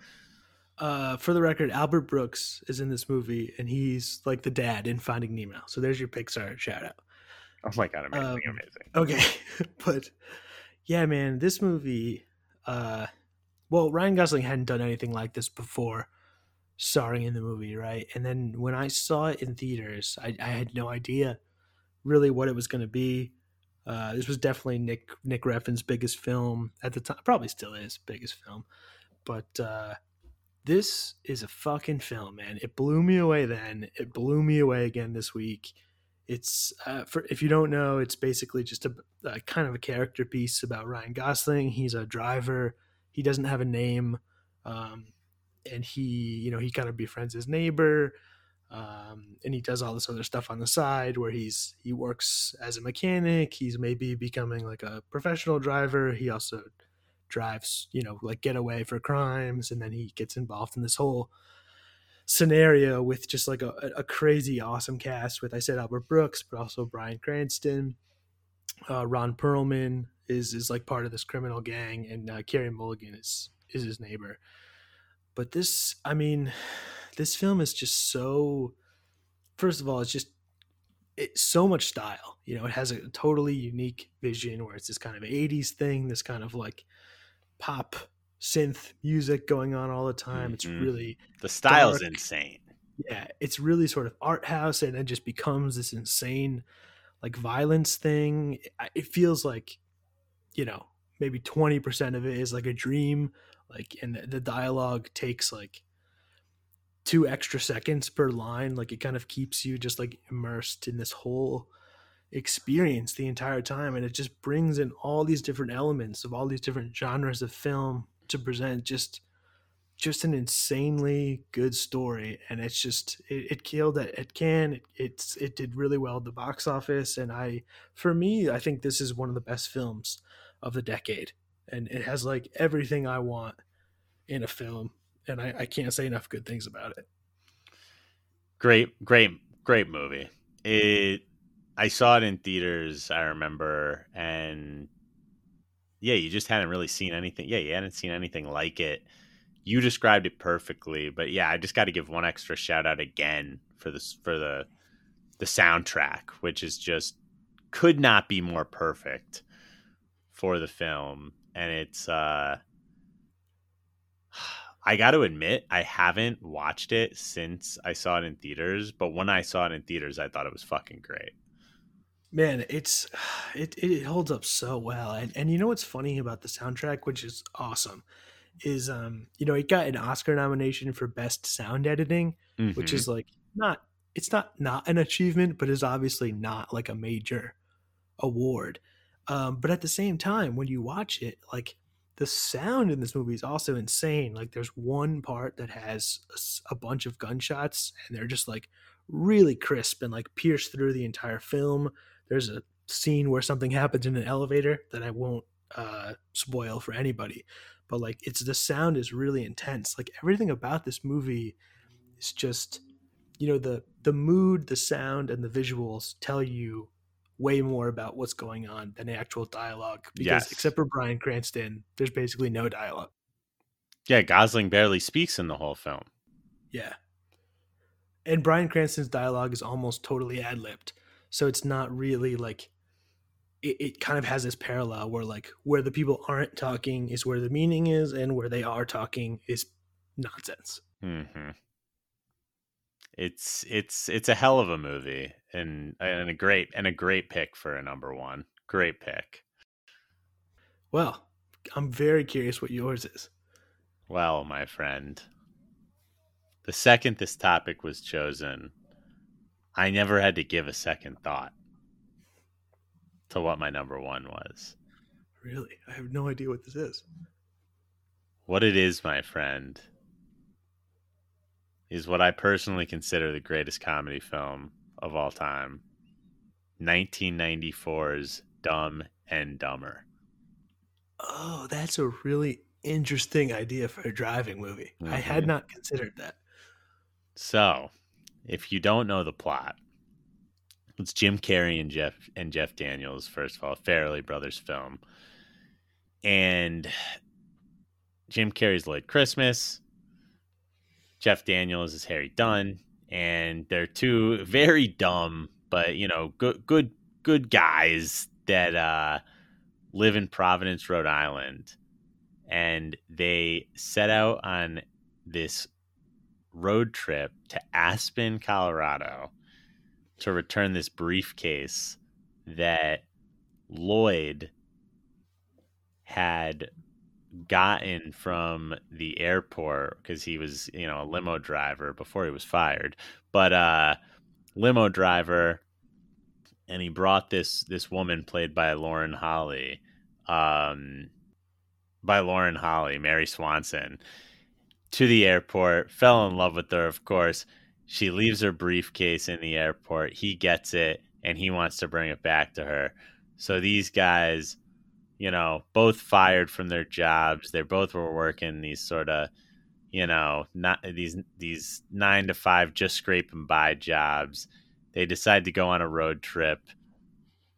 Uh, for the record, Albert Brooks is in this movie, and he's like the dad in Finding Nemo. So there's your Pixar shout out. Oh my god, amazing, Um, amazing. Okay, *laughs* but yeah, man, this movie. Uh, well, Ryan Gosling hadn't done anything like this before, starring in the movie, right? And then when I saw it in theaters, I, I had no idea really what it was going to be. Uh, this was definitely Nick Nick Refn's biggest film at the time, probably still is biggest film, but uh, this is a fucking film, man. It blew me away then. It blew me away again this week. It's uh, for if you don't know, it's basically just a, a kind of a character piece about Ryan Gosling. He's a driver. He doesn't have a name, um, and he, you know, he kind of befriends his neighbor, um, and he does all this other stuff on the side where he's he works as a mechanic. He's maybe becoming like a professional driver. He also drives, you know, like getaway for crimes, and then he gets involved in this whole scenario with just like a, a crazy awesome cast with I said Albert Brooks, but also Bryan Cranston, uh, Ron Perlman is is like part of this criminal gang, and uh, Mulligan is is his neighbor. But this, I mean, this film is just so. First of all, it's just it's so much style. You know, it has a totally unique vision where it's this kind of '80s thing, this kind of like pop synth music going on all the time. It's Mhm. really The style's dark. insane. yeah, it's really sort of art house, and it just becomes this insane like violence thing. It- feels like, you know, maybe twenty percent of it is like a dream, like, and the, the dialogue takes like two extra seconds per line. Like, it kind of keeps you just like immersed in this whole experience the entire time, and it just brings in all these different elements of all these different genres of film to present just just an insanely good story. And it's just it, it killed at Cannes. It, it's it did really well at the box office. And i for me i think this is one of the best films of the decade. And it has like everything i want in a film. And i, I can't say enough good things about it. Great, great, great movie. It. I saw it in theaters. I remember, and yeah, you just hadn't really seen anything. Yeah, you hadn't seen anything like it. You described it perfectly, but yeah, I just got to give one extra shout out again for this for the the soundtrack, which is just could not be more perfect for the film, and it's. uh *sighs* I got to admit, I haven't watched it since I saw it in theaters, but when I saw it in theaters, I thought it was fucking great. Man it's *sighs* it, it holds up so well. And, and you know what's funny about the soundtrack which is awesome is um you know it got an oscar nomination for best sound editing which Mhm. is like not it's not not an achievement but is obviously not like a major award. Um but at the same time when you watch it like the sound in this movie is also insane. Like there's one part that has a bunch of gunshots and they're just like really crisp and like pierce through the entire film there's a scene where something happens in an elevator that i won't uh spoil for anybody but like it's the sound is really intense. Like everything about this movie is just you know the the mood, the sound, and the visuals tell you way more about what's going on than the actual dialogue. Because Yes. except for Bryan Cranston, there's basically no dialogue. Yeah, Gosling barely speaks in the whole film. Yeah. And Bryan Cranston's dialogue is almost totally ad libbed. So it's not really like it, it kind of has this parallel where like where the people aren't talking is where the meaning is and where they are talking is nonsense. hmm It's it's it's a hell of a movie and and a great and a great pick for a number one. Great pick. Well, I'm very curious what yours is. Well, my friend, the second this topic was chosen, I never had to give a second thought to what my number one was. Really? I have no idea what this is. What it is, my friend, is what I personally consider the greatest comedy film of all time 1994's Dumb and Dumber. Oh, that's a really interesting idea for a driving movie. I had Mhm. not considered that. So, if you don't know the plot, it's Jim Carrey and Jeff and Jeff Daniels. First of all, Farrelly Brothers film, and Jim Carrey's Lloyd Christmas. Jeff Daniels is Harry Dunn, and they're two very dumb, but you know, good, good, good guys that uh, live in Providence, Rhode Island, and they set out on this road trip to Aspen, Colorado to return this briefcase that Lloyd had gotten from the airport because he was, you know, a limo driver before he was fired. But uh limo driver and he brought this this woman played by Lauren Holly um by Lauren Holly, Mary Swanson to the airport, fell in love with her, of course. She leaves her briefcase in the airport. He gets it and he wants to bring it back to her. So these guys, you know, both fired from their jobs. They both were working these sort of, you know, not these these 9 to 5 just scraping by jobs. They decide to go on a road trip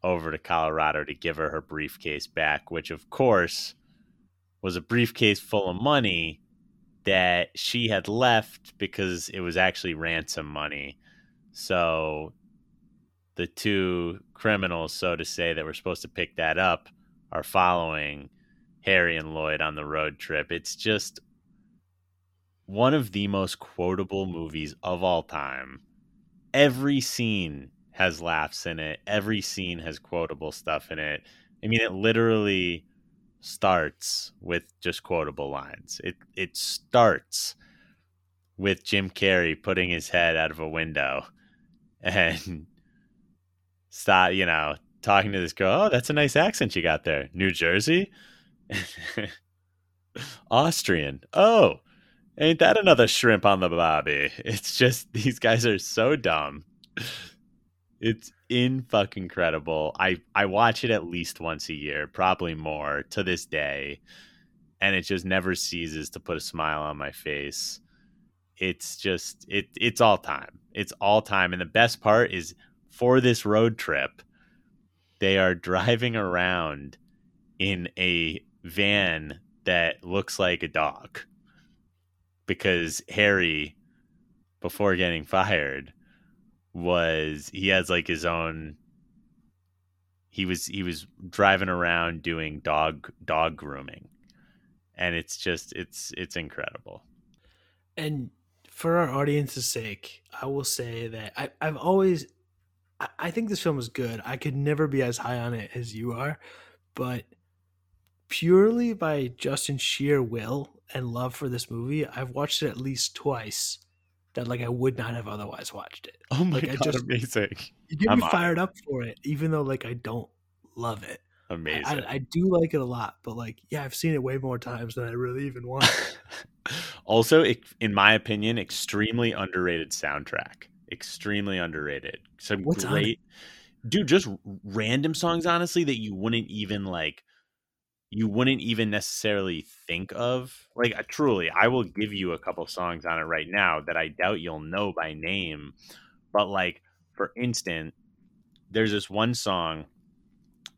over to Colorado to give her her briefcase back, which of course was a briefcase full of money that she had left because it was actually ransom money. So the two criminals, so to say, that were supposed to pick that up are following Harry and Lloyd on the road trip. It's just one of the most quotable movies of all time. Every scene has laughs in it, every scene has quotable stuff in it. I mean, it literally starts with just quotable lines. It it starts with Jim Carrey putting his head out of a window and start, you know, talking to this girl. Oh, that's a nice accent you got there. New Jersey? *laughs* Austrian. Oh, ain't that another shrimp on the bobby? It's just these guys are so dumb. *laughs* It's in fucking incredible. I I watch it at least once a year, probably more to this day, and it just never ceases to put a smile on my face. It's just it it's all time. It's all time, and the best part is for this road trip, they are driving around in a van that looks like a dog because Harry, before getting fired, was he has like his own he was he was driving around doing dog dog grooming and it's just it's it's incredible And for our audience's sake, I will say that I, I've always, I, I think this film is good. I could never be as high on it as you are, but purely by Justin sheer will and love for this movie, I've watched it at least twice. That like I would not have otherwise watched it. oh my Like, I god just- amazing You get I'm me on fired up for it, even though like I don't love it. Amazing I, I do like it a lot, but like yeah, I've seen it way more times than I really even *laughs* want. also it, in my opinion extremely underrated soundtrack extremely underrated some What's great dude just random songs honestly that you wouldn't even like you wouldn't even necessarily think of. Like uh, truly, I will give you a couple songs on it right now that I doubt you'll know by name. But like for instance, there's this one song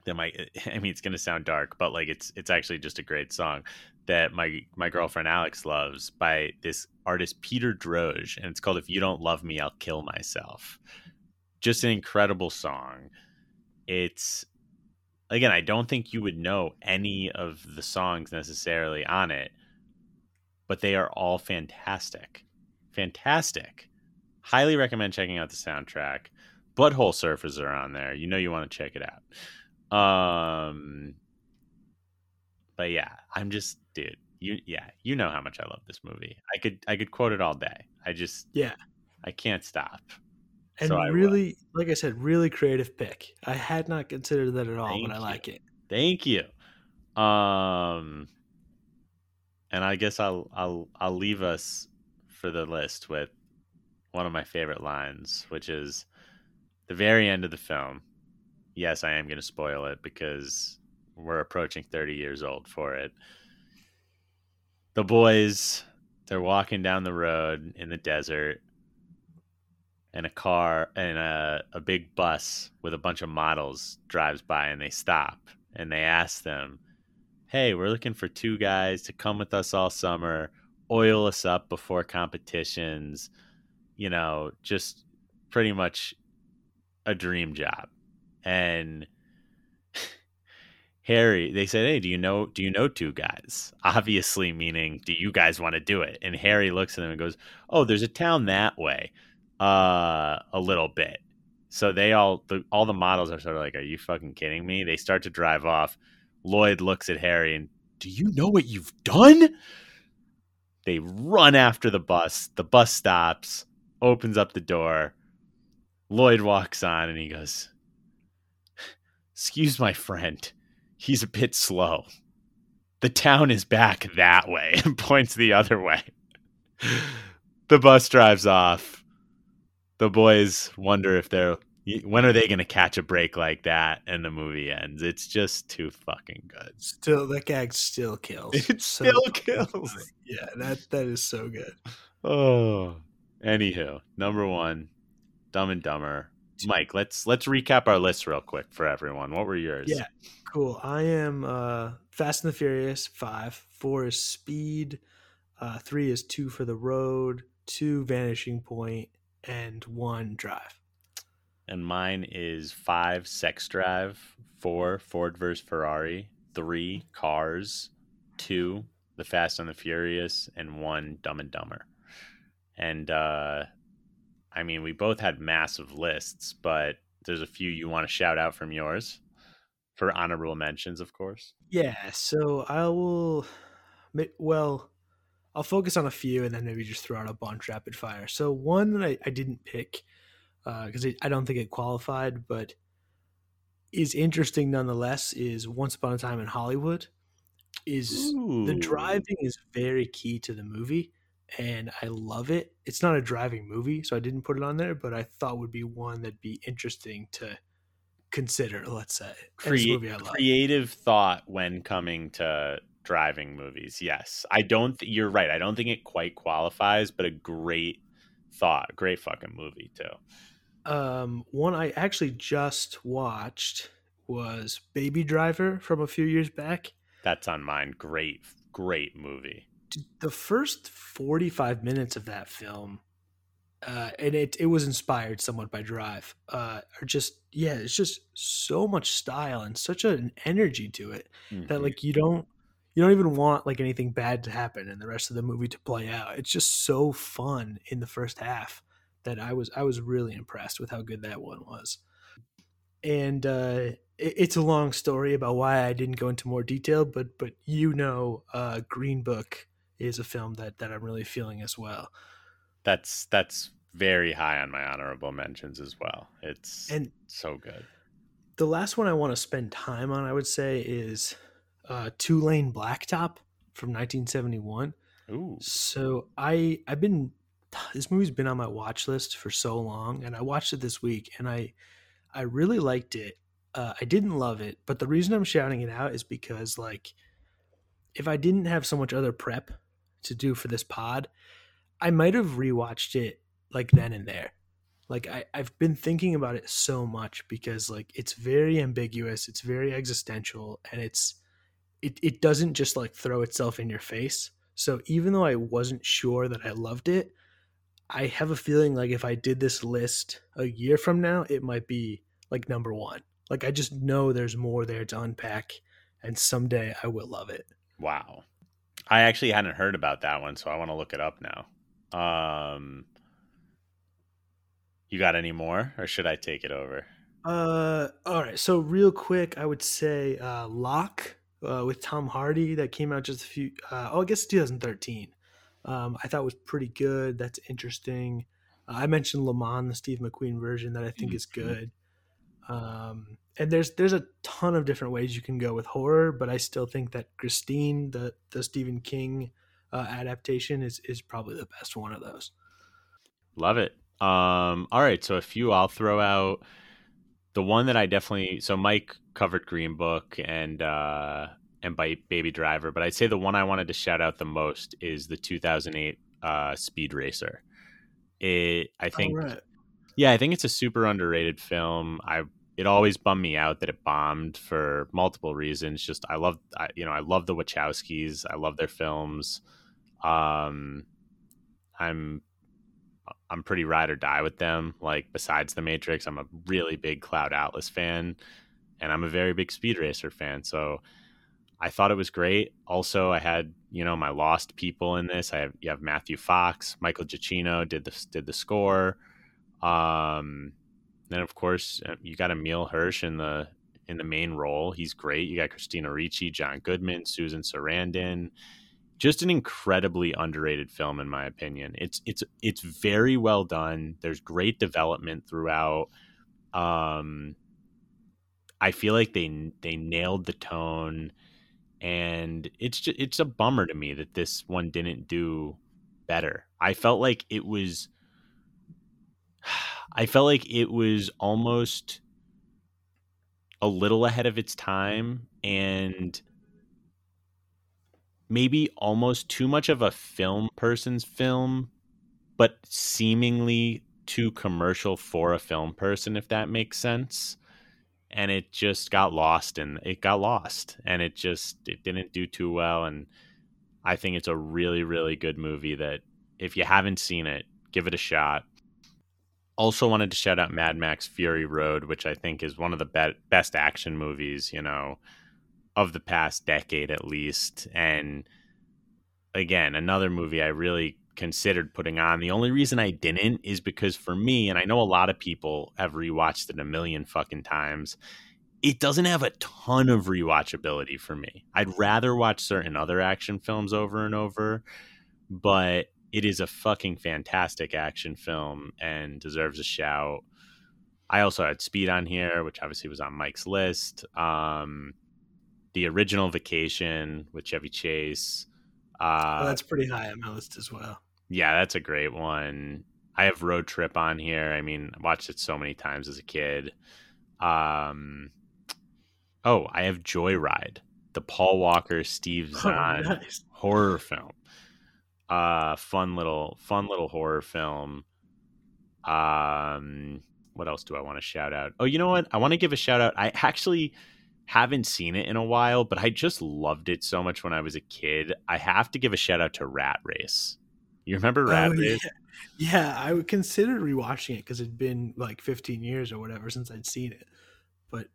that my *laughs* I mean it's gonna sound dark, but like it's it's actually just a great song that my my girlfriend Alex loves by this artist Peter Droge, and it's called "If You Don't Love Me, I'll Kill Myself." Just an incredible song. It's again, I don't think you would know any of the songs necessarily on it, but they are all fantastic, fantastic. Highly recommend checking out the soundtrack. Butthole Surfers are on there. You know you want to check it out. Um, but yeah, I'm just dude. You yeah, you know how much I love this movie. I could I could quote it all day. I just Yeah. I can't stop. And So I really, like I said, really creative pick. I had not considered that at all, Thank but I you. like it. Thank you. Um, and I guess I'll I'll I'll leave us for the list with one of my favorite lines, which is the very end of the film. Yes, I am going to spoil it because we're approaching 30 years old for it. The boys, they're walking down the road in the desert, and a car and a, a big bus with a bunch of models drives by, and they stop and they ask them, Hey, we're looking for two guys to come with us all summer, oil us up before competitions, you know, just pretty much a dream job. And *laughs* Harry, they said, "Hey, do you know do you know two guys?" Obviously meaning, "Do you guys want to do it?" And Harry looks at them and goes, "Oh, there's a town that way." Uh a little bit. So they all the, all the models are sort of like, "Are you fucking kidding me?" They start to drive off. Lloyd looks at Harry and, "Do you know what you've done?" They run after the bus. The bus stops, opens up the door. Lloyd walks on and he goes, Excuse my friend. He's a bit slow. The town is back that way *laughs* and points the other way. The bus drives off. The boys wonder if they're when are they going to catch a break like that and the movie ends. It's just too fucking good. Still, that gag still kills. It So still kills. Yeah, that that is so good. Oh. Anywho, number 1, Dumb and Dumber. Mike, let's let's recap our list real quick for everyone. What were yours? Yeah. Cool. I am uh, Fast and the Furious five. Four is Speed. Uh, three is Two for the Road. Two Vanishing Point, and one Drive. And mine is five Sex Drive, four Ford vs Ferrari, three Cars, two The Fast and the Furious, and one Dumb and Dumber. And uh, I mean, we both had massive lists, but there's a few you want to shout out from yours for honorable mentions, of course. Yeah. So I will. Well, I'll focus on a few and then maybe just throw out a bunch rapid fire. So one that I, I didn't pick uh, because I don't think it qualified, but is interesting nonetheless. Is Once Upon a Time in Hollywood. Is the driving is very key to the movie and i love it it's not a driving movie so i didn't put it on there but i thought would be one that'd be interesting to consider let's say And it's a Crea- movie I love. creative thought when coming to driving movies. Yes, I don't. Th- you're right. I don't think it quite qualifies, but a great thought, great fucking movie too. um one i actually just watched was baby driver from a few years back That's on mine. Great, great movie. The first 45 minutes of that film uh, and it, it was inspired somewhat by drive uh, are just yeah it's just so much style and such an energy to it that Mhm. like you don't you don't even want like anything bad to happen and the rest of the movie to play out it's just so fun in the first half that i was i was really impressed with how good that one was and uh it, it's a long story about why i didn't go into more detail but but you know uh green book is a film that that i'm really feeling as well that's that's very high on my honorable mentions as well. It's and so good. the last one i want to spend time on i would say is uh two lane blacktop from 1971 Ooh, So I I've been this movie's been on my watch list for so long, and I watched it this week, and I I really liked it. Uh, I didn't love it, but the reason I'm shouting it out is because like if I didn't have so much other prep to do for this pod, I might have rewatched it like then and there. Like I, I've been thinking about it so much because like it's very ambiguous, it's very existential, and it's it, it doesn't just like throw itself in your face. So even though I wasn't sure that I loved it, I have a feeling like if I did this list a year from now, it might be like number one. Like I just know there's more there to unpack, and someday I will love it. Wow. I actually hadn't heard about that one, so I want to look it up now. Um, you got any more, or should I take it over? Uh, all right. So real quick, I would say uh, Locke uh, with Tom Hardy that came out just a few. Uh, oh, I guess 2013. Um, I thought was pretty good. That's interesting. Uh, I mentioned Le Mans, the Steve McQueen version, that I think is Mm-hmm. good. Um, and there's there's a ton of different ways you can go with horror, but I still think that Christine, the the Stephen King uh, adaptation, is is probably the best one of those. Love it. Um, all right, so a few I'll throw out. The one that I definitely so Mike covered Green Book and uh and by Baby Driver, but I'd say the one I wanted to shout out the most is the 2008 uh Speed Racer. It I think right. yeah, I think it's a super underrated film. I it always bummed me out that it bombed for multiple reasons. Just I love I, you know I love the Wachowskis. I love their films. Um, I'm I'm pretty ride or die with them. Like besides the Matrix, I'm a really big Cloud Atlas fan, and I'm a very big Speed Racer fan. So I thought it was great. Also, I had you know my lost people in this. I have you have Matthew Fox, Michael Giacchino did the did the score. Um, then of course uh, you got Emile Hirsch in the in the main role. He's great. You got Christina Ricci, John Goodman, Susan Sarandon. Just an incredibly underrated film, in my opinion. It's it's it's very well done. There's great development throughout. Um, I feel like they they nailed the tone, and it's just, it's a bummer to me that this one didn't do better. I felt like it was. *sighs* I felt like it was almost a little ahead of its time and maybe almost too much of a film person's film, but seemingly too commercial for a film person, if that makes sense. And it just got lost and it got lost and it just it didn't do too well. And I think it's a really, really good movie that if you haven't seen it, give it a shot. Also wanted to shout out Mad Max Fury Road, which I think is one of the be- best action movies, you know, of the past decade at least. And again, another movie I really considered putting on. The only reason I didn't is because for me, and I know a lot of people have rewatched it a million fucking times, it doesn't have a ton of rewatchability for me. I'd rather watch certain other action films over and over, but it is a fucking fantastic action film and deserves a shout. I also had Speed on here, which obviously was on Mike's list. Um, the original Vacation with Chevy Chase. Uh, Well, that's pretty high on my list as well. Yeah, that's a great one. I have Road Trip on here. I mean, I watched it so many times as a kid. Um, oh, I have Joyride, the Paul Walker, Steve *laughs* Oh, Zahn nice. horror film. Uh, fun little, fun little horror film. Um, what else do I want to shout out? Oh, you know what? I want to give a shout out. I actually haven't seen it in a while, but I just loved it so much when I was a kid. I have to give a shout out to Rat Race. You remember Rat Oh, yeah. yeah, I would consider rewatching it because it'd been like 15 years or whatever since I'd seen it. But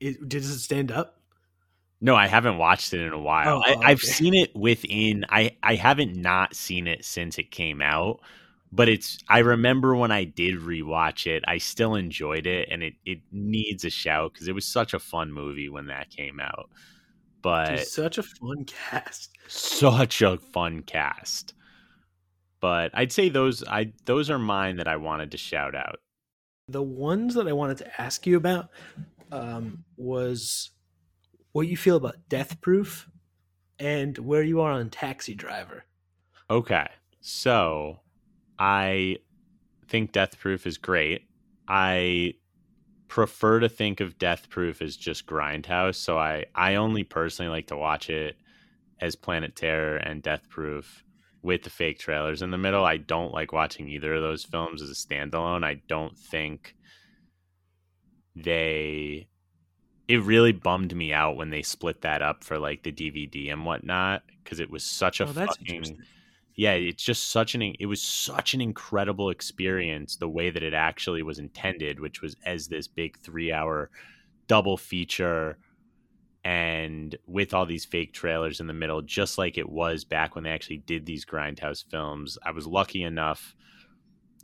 it did it stand up? No, I haven't watched it in a while. Oh, I, oh, I've okay. seen it within. I I haven't not seen it since it came out, but it's. I remember when I did rewatch it, I still enjoyed it, and it it needs a shout because it was such a fun movie when that came out. But It's such a fun *laughs* cast. such a fun cast. But I'd say those I those are mine that I wanted to shout out. The ones that I wanted to ask you about um, was what you feel about Death Proof and where you are on Taxi Driver. Okay. So I think Death Proof is great. I prefer to think of Death Proof as just Grindhouse, so I I only personally like to watch it as Planet Terror and Death Proof with the fake trailers in the middle. I don't like watching either of those films as a standalone. I don't think they it really bummed me out when they split that up for like the DVD and whatnot because it was such a Oh, that's fucking yeah it's just such an it was such an incredible experience the way that it actually was intended which was as this big three hour double feature and with all these fake trailers in the middle just like it was back when they actually did these grindhouse films i was lucky enough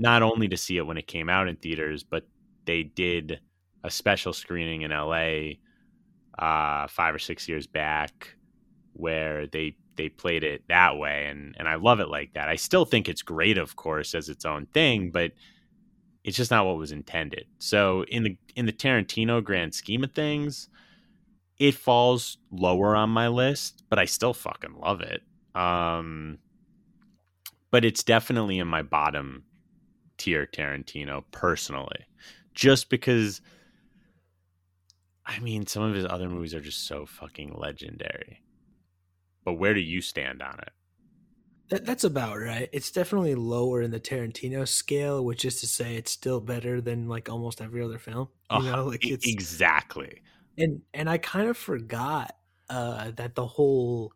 not only to see it when it came out in theaters but they did a special screening in la uh, five or six years back where they they played it that way and and I love it like that. I still think it's great of course as its own thing, but it's just not what was intended. So in the in the Tarantino grand scheme of things, it falls lower on my list, but I still fucking love it. Um but it's definitely in my bottom tier Tarantino personally. Just because I mean some of his other movies are just so fucking legendary. But where do you stand on it? That, that's about right. It's definitely lower in the Tarantino scale, which is to say, it's still better than like almost every other film. You Uh, know, like it's exactly. And and I kind of forgot uh, that the whole,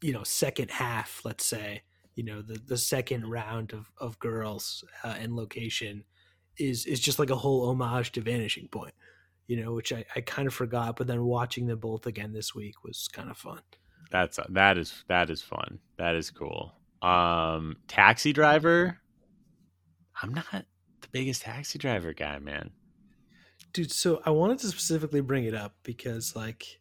you know, second half, let's say, you know, the the second round of of girls uh, and location is is just like a whole homage to Vanishing Point, you know, which I I kind of forgot. But then watching them both again this week was kind of fun. That's that is that is fun. That is cool. Um, taxi driver. I'm not the biggest taxi driver guy, man. Dude so i wanted to specifically bring it up because like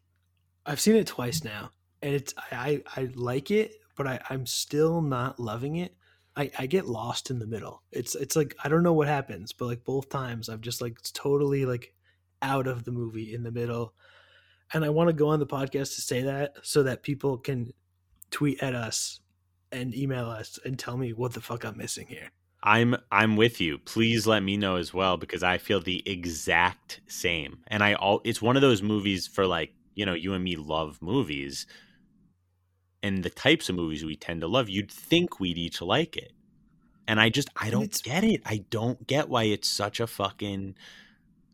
i've seen it twice now and it's i i, I like it but I, i'm still not loving it. I, I get lost in the middle. It's it's like i don't know what happens but like both times i'm just like totally like out of the movie in the middle. And i want to go on the podcast to say that so that people can tweet at us and email us and tell me what the fuck i'm missing here I'm I'm with you. Please let me know as well because I feel the exact same. And I all it's one of those movies for like, you know, you and me love movies and the types of movies we tend to love. You'd think we'd each like it. And I just I don't it's- get it. I don't get why it's such a fucking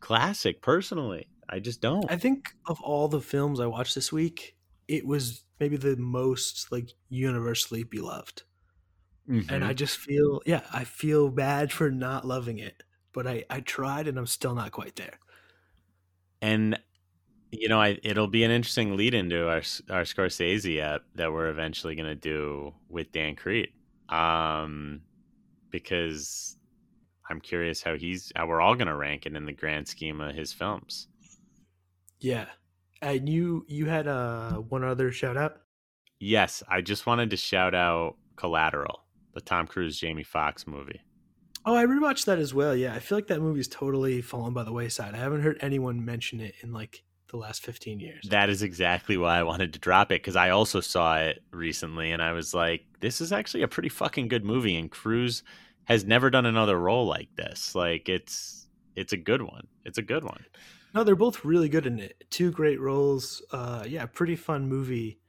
classic personally. I just don't. I think of all the films I watched this week, it was maybe the most like universally beloved. And Mm-hmm. I just feel yeah, I feel bad for not loving it. But I I tried and I'm still not quite there. and you know, I, it'll be an interesting lead into our our Scorsese app that we're eventually going to do with Dan Crete, um, because I'm curious how he's how we're all going to rank it in the grand scheme of his films. Yeah. And you you had uh one other shout out? Yes, I just wanted to shout out Collateral, the Tom Cruise Jamie Foxx movie. Oh, I rewatched that as well. Yeah, I feel like that movie's totally fallen by the wayside. I haven't heard anyone mention it in like the last 15 years. That is exactly why I wanted to drop it because I also saw it recently and I was like, this is actually a pretty fucking good movie. And Cruise has never done another role like this. Like it's it's a good one. It's a good one. No, they're both really good in it. Two great roles. Uh yeah, pretty fun movie.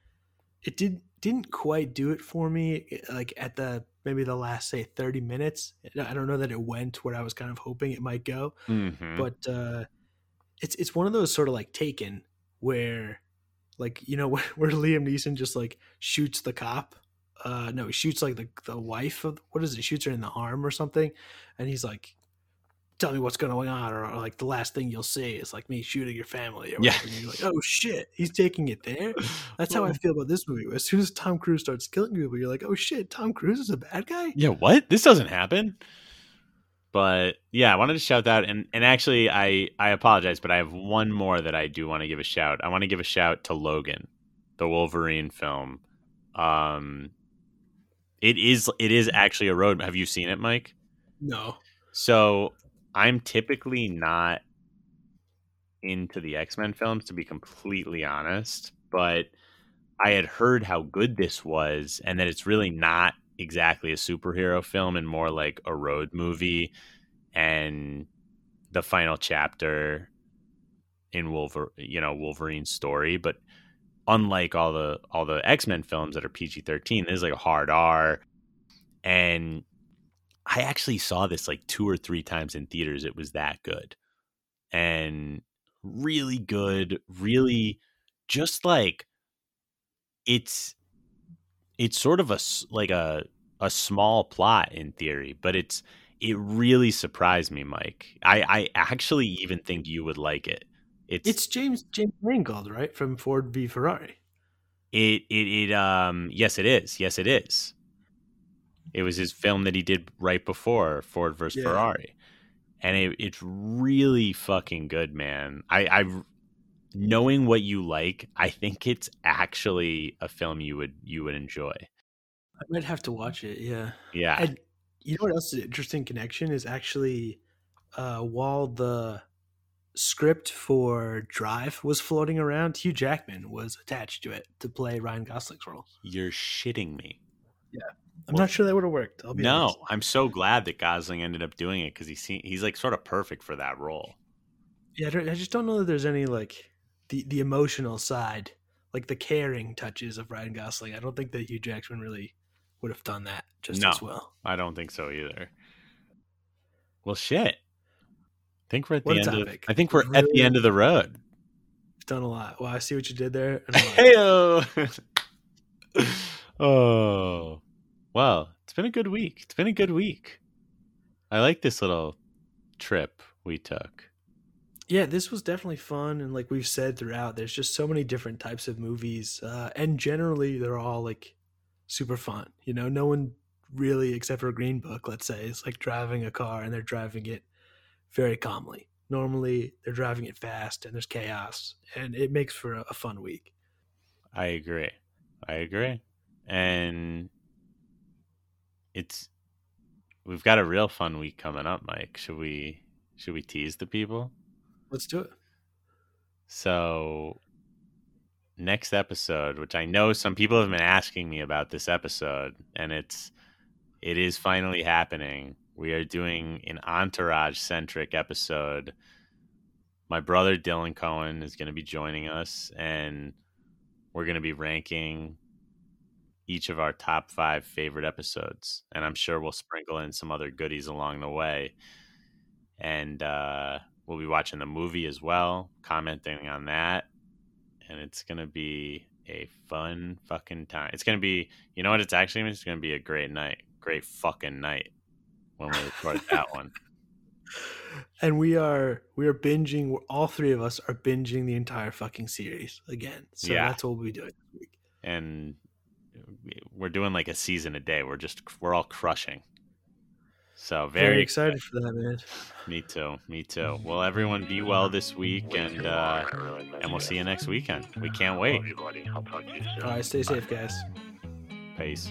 It did didn't quite do it for me like at the maybe the last say 30 minutes. I don't know that it went where I was kind of hoping it might go, Mm-hmm. but uh it's it's one of those sort of like taken where like you know where, *laughs* where Liam Neeson just like shoots the cop. Uh no, he shoots like the the wife of what is it? Shoots her in the arm or something and he's like tell me what's going on or, or, like the last thing you'll see is like me shooting your family or Yeah. You're like, oh shit, he's taking it there. *laughs* That's how I feel about this movie. As soon as Tom Cruise starts killing people, you're like, oh shit, Tom Cruise is a bad guy. Yeah, what? This doesn't happen. But yeah, I wanted to shout that and and actually I I apologize, but I have one more that I do want to give a shout. I want to give a shout to Logan, the Wolverine film. Um it is it is actually a road. Have you seen it, Mike? No. So I'm typically not into the X Men films, to be completely honest, but I had heard how good this was and that it's really not exactly a superhero film and more like a road movie. And the final chapter in Wolver, you know, Wolverine's story, but unlike all the all the X-Men films that are PG-13, this is like a hard R and I actually saw this like two or three times in theaters. It was that good. And really good, really just like it's it's sort of a like a a small plot in theory, but it's it really surprised me, Mike. I I actually even think you would like it. It's It's James James Mangold, right, from Ford v Ferrari. it it it um yes it is. Yes it is. It was his film that he did right before Ford versus Yeah. Ferrari. And it, it's really fucking good, man. I I knowing what you like, I think it's actually a film you would you would enjoy. I might have to watch it. Yeah. Yeah. And you know what else is an interesting connection is actually uh, while the script for Drive was floating around, Hugh Jackman was attached to it to play Ryan Gosling's role. You're shitting me. I'm not sure that would have worked. I'll be No, honest. I'm so glad that Gosling ended up doing it because he se- he's like sort of perfect for that role. Yeah, I, don't- I just don't know that there's any like the the emotional side, like the caring touches of Ryan Gosling. I don't think that Hugh Jackman really would have done that just No. as well. I don't think so either. Well, shit. I think we're at the What a end. Of. I think we're at the end of the road. We've done a lot. Well, I see what you did there. like, Heyo. *laughs* oh, well, it's been a good week. It's been a good week. I like this little trip we took. yeah, this was definitely fun, and like we've said throughout, there's just so many different types of movies, uh, and generally they're all like super fun. You know, no one really, except for Green Book, let's say, is like driving a car and they're driving it very calmly. Normally, they're driving it fast and there's chaos, and it makes for a, a fun week. I agree. I agree. And it's we've got a real fun week coming up, Mike. Should we should we tease the people? Let's do it. So next episode, which I know some people have been asking me about this episode, and it's it is finally happening. We are doing an entourage centric episode. My brother Dylan Cohen is going to be joining us, and we're going to be ranking each of our top five favorite episodes. And I'm sure we'll sprinkle in some other goodies along the way. And uh, we'll be watching the movie as well, commenting on that. And it's going to be a fun fucking time. It's going to be, you know what? It's actually it's going to be a great night. Great fucking night when we record that one. And we are we are binging. All three of us are binging the entire fucking series again. So Yeah. that's what we'll be doing this week. And we're doing like a season a day. We're just we're all crushing. So very, very excited, excited for that, man. Me too. Me too. *laughs* Well, everyone, be well this week, and uh, and we'll see you next weekend. We can't wait. All right, stay safe, guys. Peace.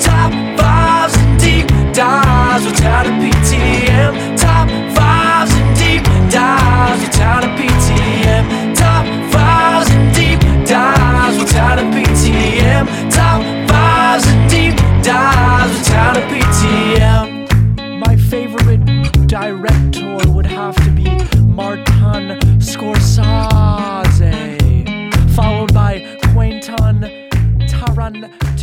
Top fives and deep dives without a PTM. Top fives and deep dives without a PTM. Top fives and deep dives without a PTM. P.T.M. Top fives and deep dives with town of PTM. My favorite director would have to be Martin Scorsese, followed by Quentin Tarantino.